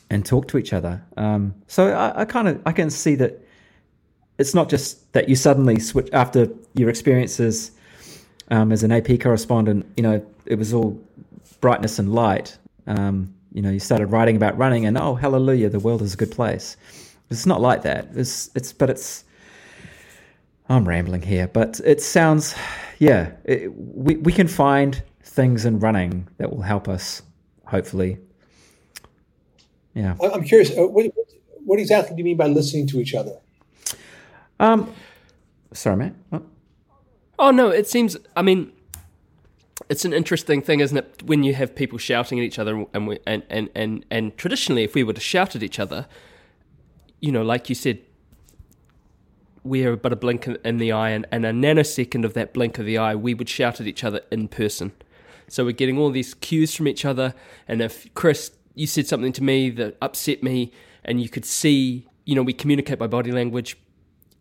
and talk to each other. Um, so I, I kind of I can see that it's not just that you suddenly switch after your experiences um, as an AP correspondent. You know, it was all brightness and light. Um, you know, you started writing about running, and oh, hallelujah, the world is a good place. It's not like that. It's it's but it's I'm rambling here, but it sounds, yeah, it, we, we can find things in running that will help us, hopefully. Yeah. I'm curious, uh, what, what exactly do you mean by listening to each other? Um, sorry, Matt. Oh. oh, no, it seems, I mean, it's an interesting thing, isn't it, when you have people shouting at each other, and, we, and, and, and, and traditionally, if we were to shout at each other, you know, like you said, we are but a blink in the eye, and, and a nanosecond of that blink of the eye, we would shout at each other in person. So we're getting all these cues from each other. And if Chris, you said something to me that upset me, and you could see, you know, we communicate by body language.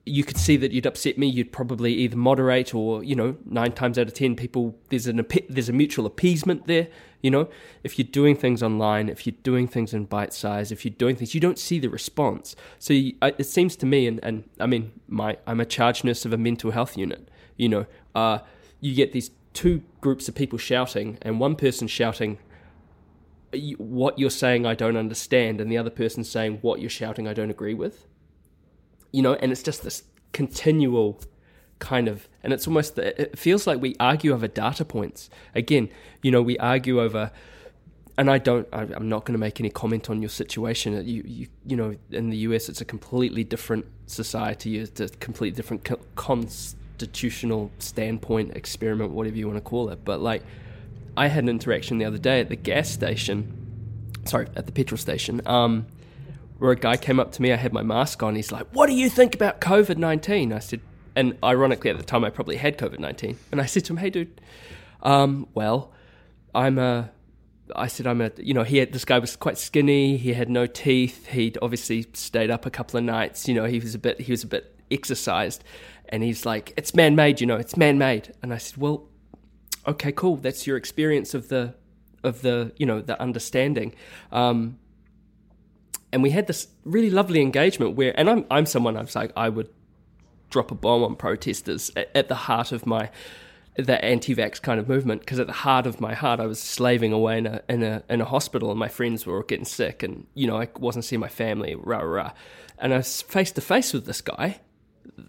You could see that you'd upset me. You'd probably either moderate, or you know, nine times out of ten, people there's an there's a mutual appeasement there. You know, if you're doing things online, if you're doing things in bite size, if you're doing things, you don't see the response. So you, it seems to me, and, and I mean, my I'm a charge nurse of a mental health unit. You know, uh, you get these two groups of people shouting, and one person shouting, "What you're saying, I don't understand," and the other person saying, "What you're shouting, I don't agree with." You know, and it's just this continual kind of and it's almost it feels like we argue over data points. Again you know we argue over and I don't I, am not going to make any comment on your situation. You you you know in the US it's a completely different society it's a completely different co- constitutional standpoint experiment whatever you want to call it. But like I had an interaction the other day at the gas station sorry at the petrol station um where a guy came up to me I had my mask on he's like what do you think about covid-19 I said and ironically, at the time, I probably had COVID 19. And I said to him, hey, dude, um, well, I'm a. I said, I'm a, you know, he had, this guy was quite skinny. He had no teeth. He'd obviously stayed up a couple of nights. You know, he was a bit, he was a bit exercised. And he's like, it's man made, you know, it's man made. And I said, well, okay, cool. That's your experience of the, of the, you know, the understanding. Um, and we had this really lovely engagement where, and I'm, I'm someone I was like, I would drop a bomb on protesters at, at the heart of my the anti-vax kind of movement because at the heart of my heart I was slaving away in a in a in a hospital and my friends were getting sick and you know I wasn't seeing my family rah rah and I was face to face with this guy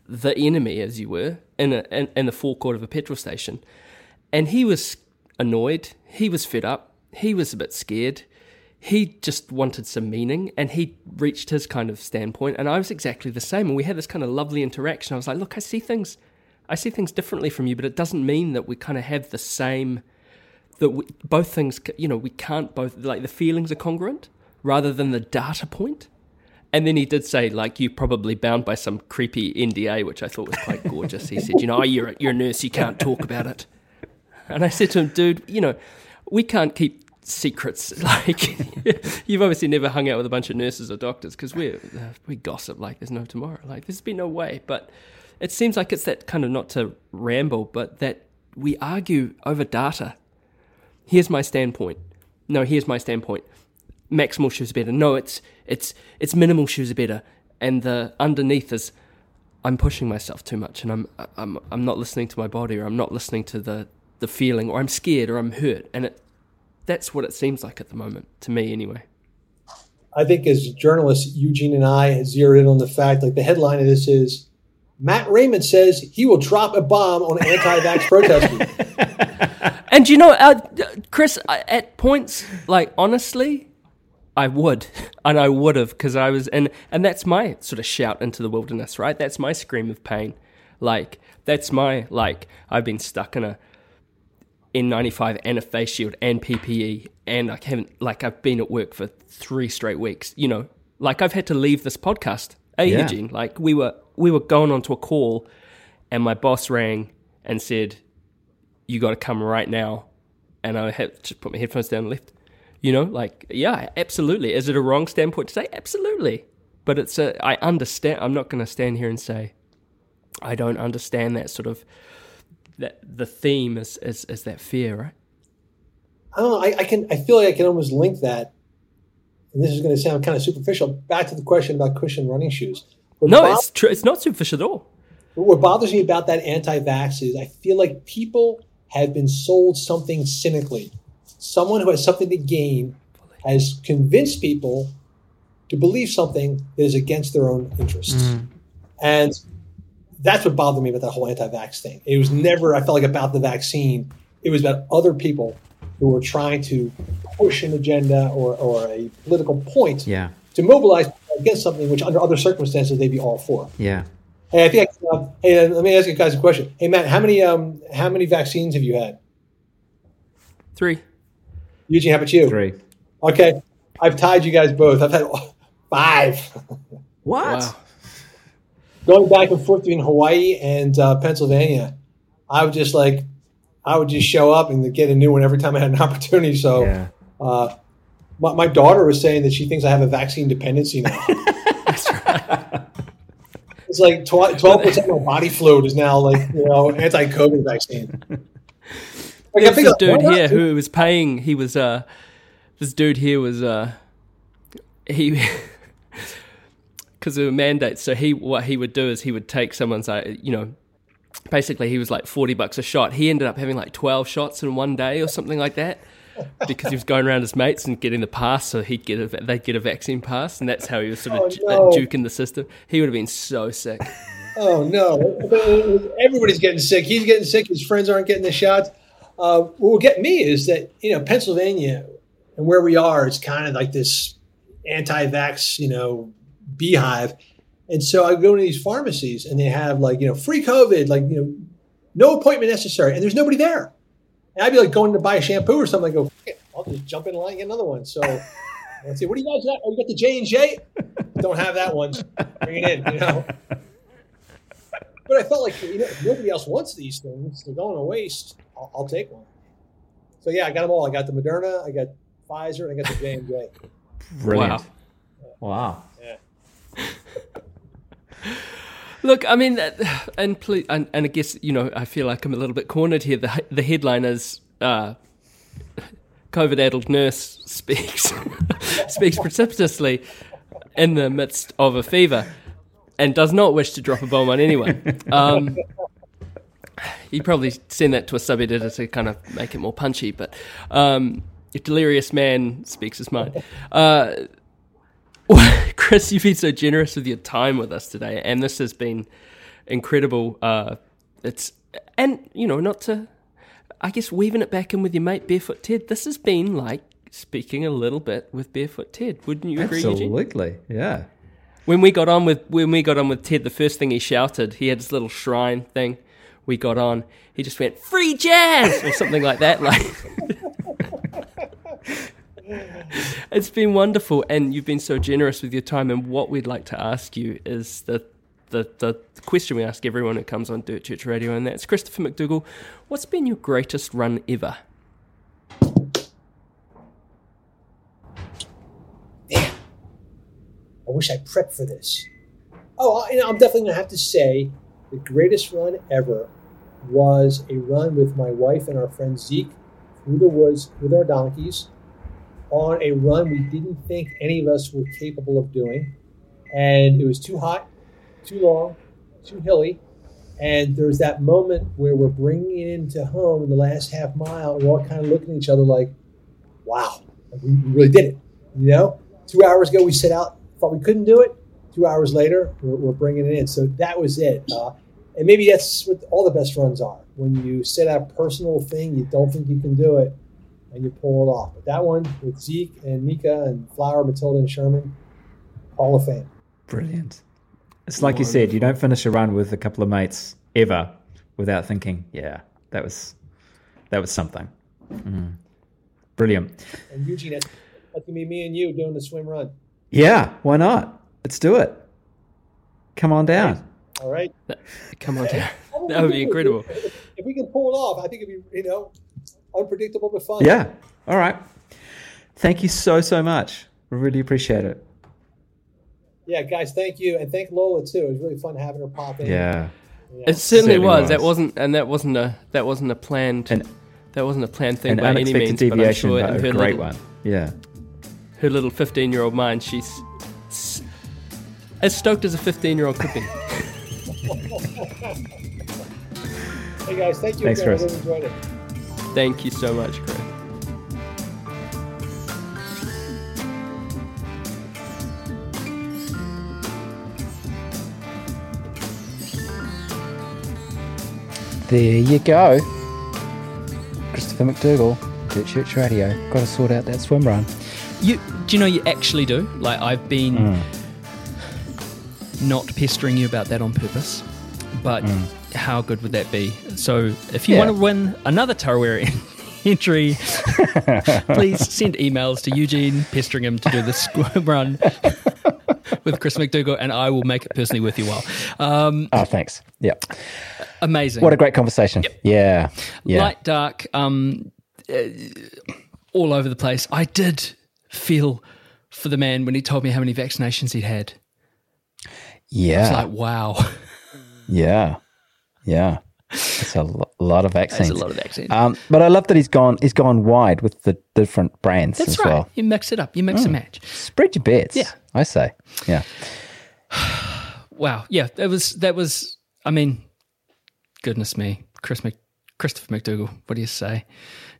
the enemy as you were in a in, in the forecourt of a petrol station. And he was annoyed. He was fed up. He was a bit scared he just wanted some meaning and he reached his kind of standpoint and I was exactly the same and we had this kind of lovely interaction. I was like, look, I see things I see things differently from you, but it doesn't mean that we kind of have the same. That we, both things, you know, we can't both like the feelings are congruent rather than the data point. And then he did say, like, you're probably bound by some creepy NDA, which I thought was quite gorgeous. He said, you know, oh, you're you're a nurse, you can't talk about it. And I said to him, dude, you know, we can't keep secrets. Like, you've obviously never hung out with a bunch of nurses or doctors because we uh, we gossip like there's no tomorrow. Like, there's been no way. But it seems like it's that kind of not to ramble, but that we argue over data. Here's my standpoint. No, here's my standpoint. Maximal shoes are better. No, it's it's it's minimal shoes are better. And the underneath is I'm pushing myself too much, and I'm I'm I'm not listening to my body, or I'm not listening to the the feeling, or I'm scared, or I'm hurt, and it that's what it seems like at the moment to me, anyway. I think as journalists, Eugene and I zeroed in on the fact, like the headline of this is Matt Rayment says he will drop a bomb on anti-vax protesters. And you know, uh, Chris, at points, like honestly, I would, and I would have, because I was, and and that's my sort of shout into the wilderness, right? That's my scream of pain. Like that's my like I've been stuck in a N95 and a face shield and PPE, and I haven't like I've been at work for three straight weeks. You know, like I've had to leave this podcast. Hey, Yeah. Eugene, like we were we were going onto a call, and my boss rang and said, "You got to come right now," and I had to put my headphones down and left. You know, like yeah, absolutely. Is it a wrong standpoint to say? Absolutely, but it's a. I understand. I'm not going to stand here and say I don't understand that sort of that the theme is is, is that fear, right? I don't know. I, I can. I feel like I can almost link that. And this is going to sound kind of superficial. Back to the question about cushion running shoes. What No, bo- it's true. It's not superficial at all. what bothers me about that anti-vax is I feel like people have been sold something cynically. Someone who has something to gain has convinced people to believe something that is against their own interests. Mm. And that's what bothered me about that whole anti-vax thing. It was never, I felt like about the vaccine. It was about other people who were trying to push an agenda or, or a political point Yeah. to mobilize against something which under other circumstances they'd be all for. Yeah. Hey, I think. I, uh, hey, uh, let me ask you guys a question. Hey, Matt, how many um how many vaccines have you had? Three. Eugene, how about you? Three. Okay, I've tied you guys both. I've had five. What? Wow. Going back and forth between Hawaii and uh, Pennsylvania, I would just like, I would just show up and get a new one every time I had an opportunity. So, Yeah. uh, my, my daughter was saying that she thinks I have a vaccine dependency now. It's like twelve percent of my body fluid is now like you know anti-COVID vaccine. Like, I think this dude not? here who was paying. He was uh, this dude here was uh, he because of a mandate. So he what he would do is he would take someone's uh, you know. Basically, he was like forty bucks a shot. He ended up having like twelve shots in one day or something like that, because he was going around his mates and getting the pass, so he'd get a they'd get a vaccine pass, and that's how he was sort of Oh, no. uh, juking the system. He would have been so sick. Oh no! Everybody's getting sick. He's getting sick. His friends aren't getting the shots. Uh, what will get me is that you know Pennsylvania and where we are is kind of like this anti-vax, you know, beehive. And so I go to these pharmacies and they have like you know free COVID, like you know, no appointment necessary, and there's nobody there. And I'd be like going to buy a shampoo or something. I go, "Fuck it, I'll just jump in line and get another one. So let's see, what do you guys got? Oh, you got the J and J? Don't have that one. Bring it in. You know. But I felt like you know, nobody else wants these things. They're going to waste. I'll, I'll take one. So yeah, I got them all. I got the Moderna, I got Pfizer, and I got the J and J. Brilliant. Wow. Wow. Look, I mean, and, ple- and and I guess you know, I feel like I'm a little bit cornered here. The the headline is uh, COVID-addled nurse speaks speaks precipitously in the midst of a fever and does not wish to drop a bomb on anyone. Um, you probably send that to a sub editor to kind of make it more punchy, but um, a delirious man speaks his mind. Uh, Chris, you've been so generous with your time with us today, and this has been incredible. Uh, it's and you know not to, I guess weaving it back in with your mate Barefoot Ted. This has been like speaking a little bit with Barefoot Ted. Wouldn't you agree, Eugene? Absolutely. Yeah. When we got on with when we got on with Ted, the first thing he shouted, he had his little shrine thing, we got on, he just went free jazz or something like that. Like it's been wonderful, and you've been so generous with your time. And what we'd like to ask you is the the, the question we ask everyone who comes on Dirt Church Radio, and that's Christopher McDougall. What's been your greatest run ever? I wish I prepped for this. Oh, I'm definitely going to have to say the greatest run ever was a run with my wife and our friend Zeke through the woods with our donkeys on a run we didn't think any of us were capable of doing. And it was too hot, too long, too hilly. And there's that moment where we're bringing it into home in the last half mile, and we're all kind of looking at each other like, wow, we really did it. You know, two hours ago we set out, thought we couldn't do it. Two hours later, we're, we're bringing it in. So that was it. Uh, and maybe that's what all the best runs are. When you set out a personal thing, you don't think you can do it, and you pull it off. But that one with Zeke and Mika and Flower, Matilda, and Sherman, Hall of Fame. Brilliant. It's like you said, you don't finish a run with a couple of mates ever without thinking, yeah, that was that was something. Mm. Brilliant. And Eugene, that's, that's gonna be me and you doing the swim run. Yeah, why not? Let's do it. Come on down. All right. Come on, down. that would be incredible. If we can pull it off, I think it'd be you know unpredictable but fun. Yeah. All right. Thank you so so much. Really appreciate it. Yeah, guys, thank you, and thank Lola too. It was really fun having her pop in. Yeah. It certainly, Certainly was. was. That wasn't, and that wasn't a that wasn't a planned An- that wasn't a planned thing An by any unexpected means. But I'm deviation, sure but in a her great little, one. Yeah. her little fifteen year old mind, she's as stoked as a fifteen year old could be. Hey guys, thank you Thanks, again. I Chris. really enjoyed it. Thank you so much, Chris. There you go. Christopher McDougall, Dirt Church Radio. Got to sort out that swim run. You do you know you actually do? Like I've been hmm. not pestering you about that on purpose, but hmm. How good would that be? So if you Yeah. want to win another Tarawera entry, please send emails to Eugene pestering him to do the swim run with Chris McDougall, and I will make it personally worth your while. Um, Oh, thanks. Yeah. amazing. What a great conversation. Yeah. Yeah. light, dark, um, uh, all over the place. I did feel for the man when he told me how many vaccinations he'd had. yeah. It's like, wow, Yeah, yeah. It's a lo- lot of that's vaccines. a lot of vaccines. Um, but I love that he's gone. He's gone wide with the different brands that's as right. well. Mm. You mix it up. You mix and match. Spread your bets. Yeah. I say. Yeah, Wow. Yeah, that was that was. I mean, goodness me, Chris Mc, Christopher McDougall. What do you say?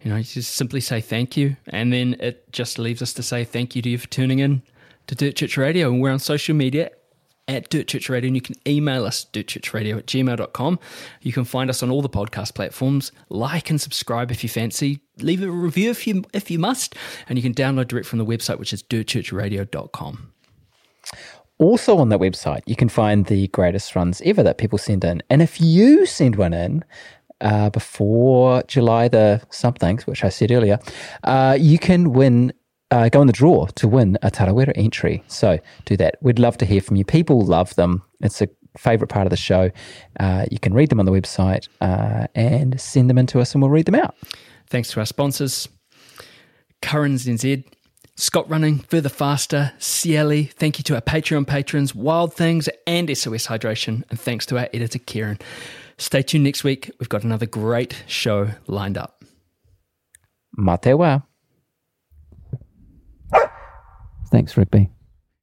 You know, you just simply say thank you, and then it just leaves us to say thank you to you for tuning in to Dirt Church Radio, and we're on social media at Dirt Church Radio, and you can email us dirtchurchradio at gmail.com. You can find us on all the podcast platforms. Like and subscribe if you fancy. Leave a review if you if you must, and you can download direct from the website, which is dirtchurchradio.com. Also on that website, you can find the greatest runs ever that people send in. And if you send one in uh, before July the something, which I said earlier, uh, you can win. Uh, go in the draw to win a Tarawera entry. So do that. We'd love to hear from you. People love them. It's a favorite part of the show. Uh, you can read them on the website uh, and send them in to us, and we'll read them out. Thanks to our sponsors, Currens NZ, Scott Running, Further Faster, Ciele. Thank you to our Patreon patrons, Wild Things, and SOS Hydration. And thanks to our editor, Kieran. Stay tuned next week. We've got another great show lined up. Mā te wā. Thanks, Rigby.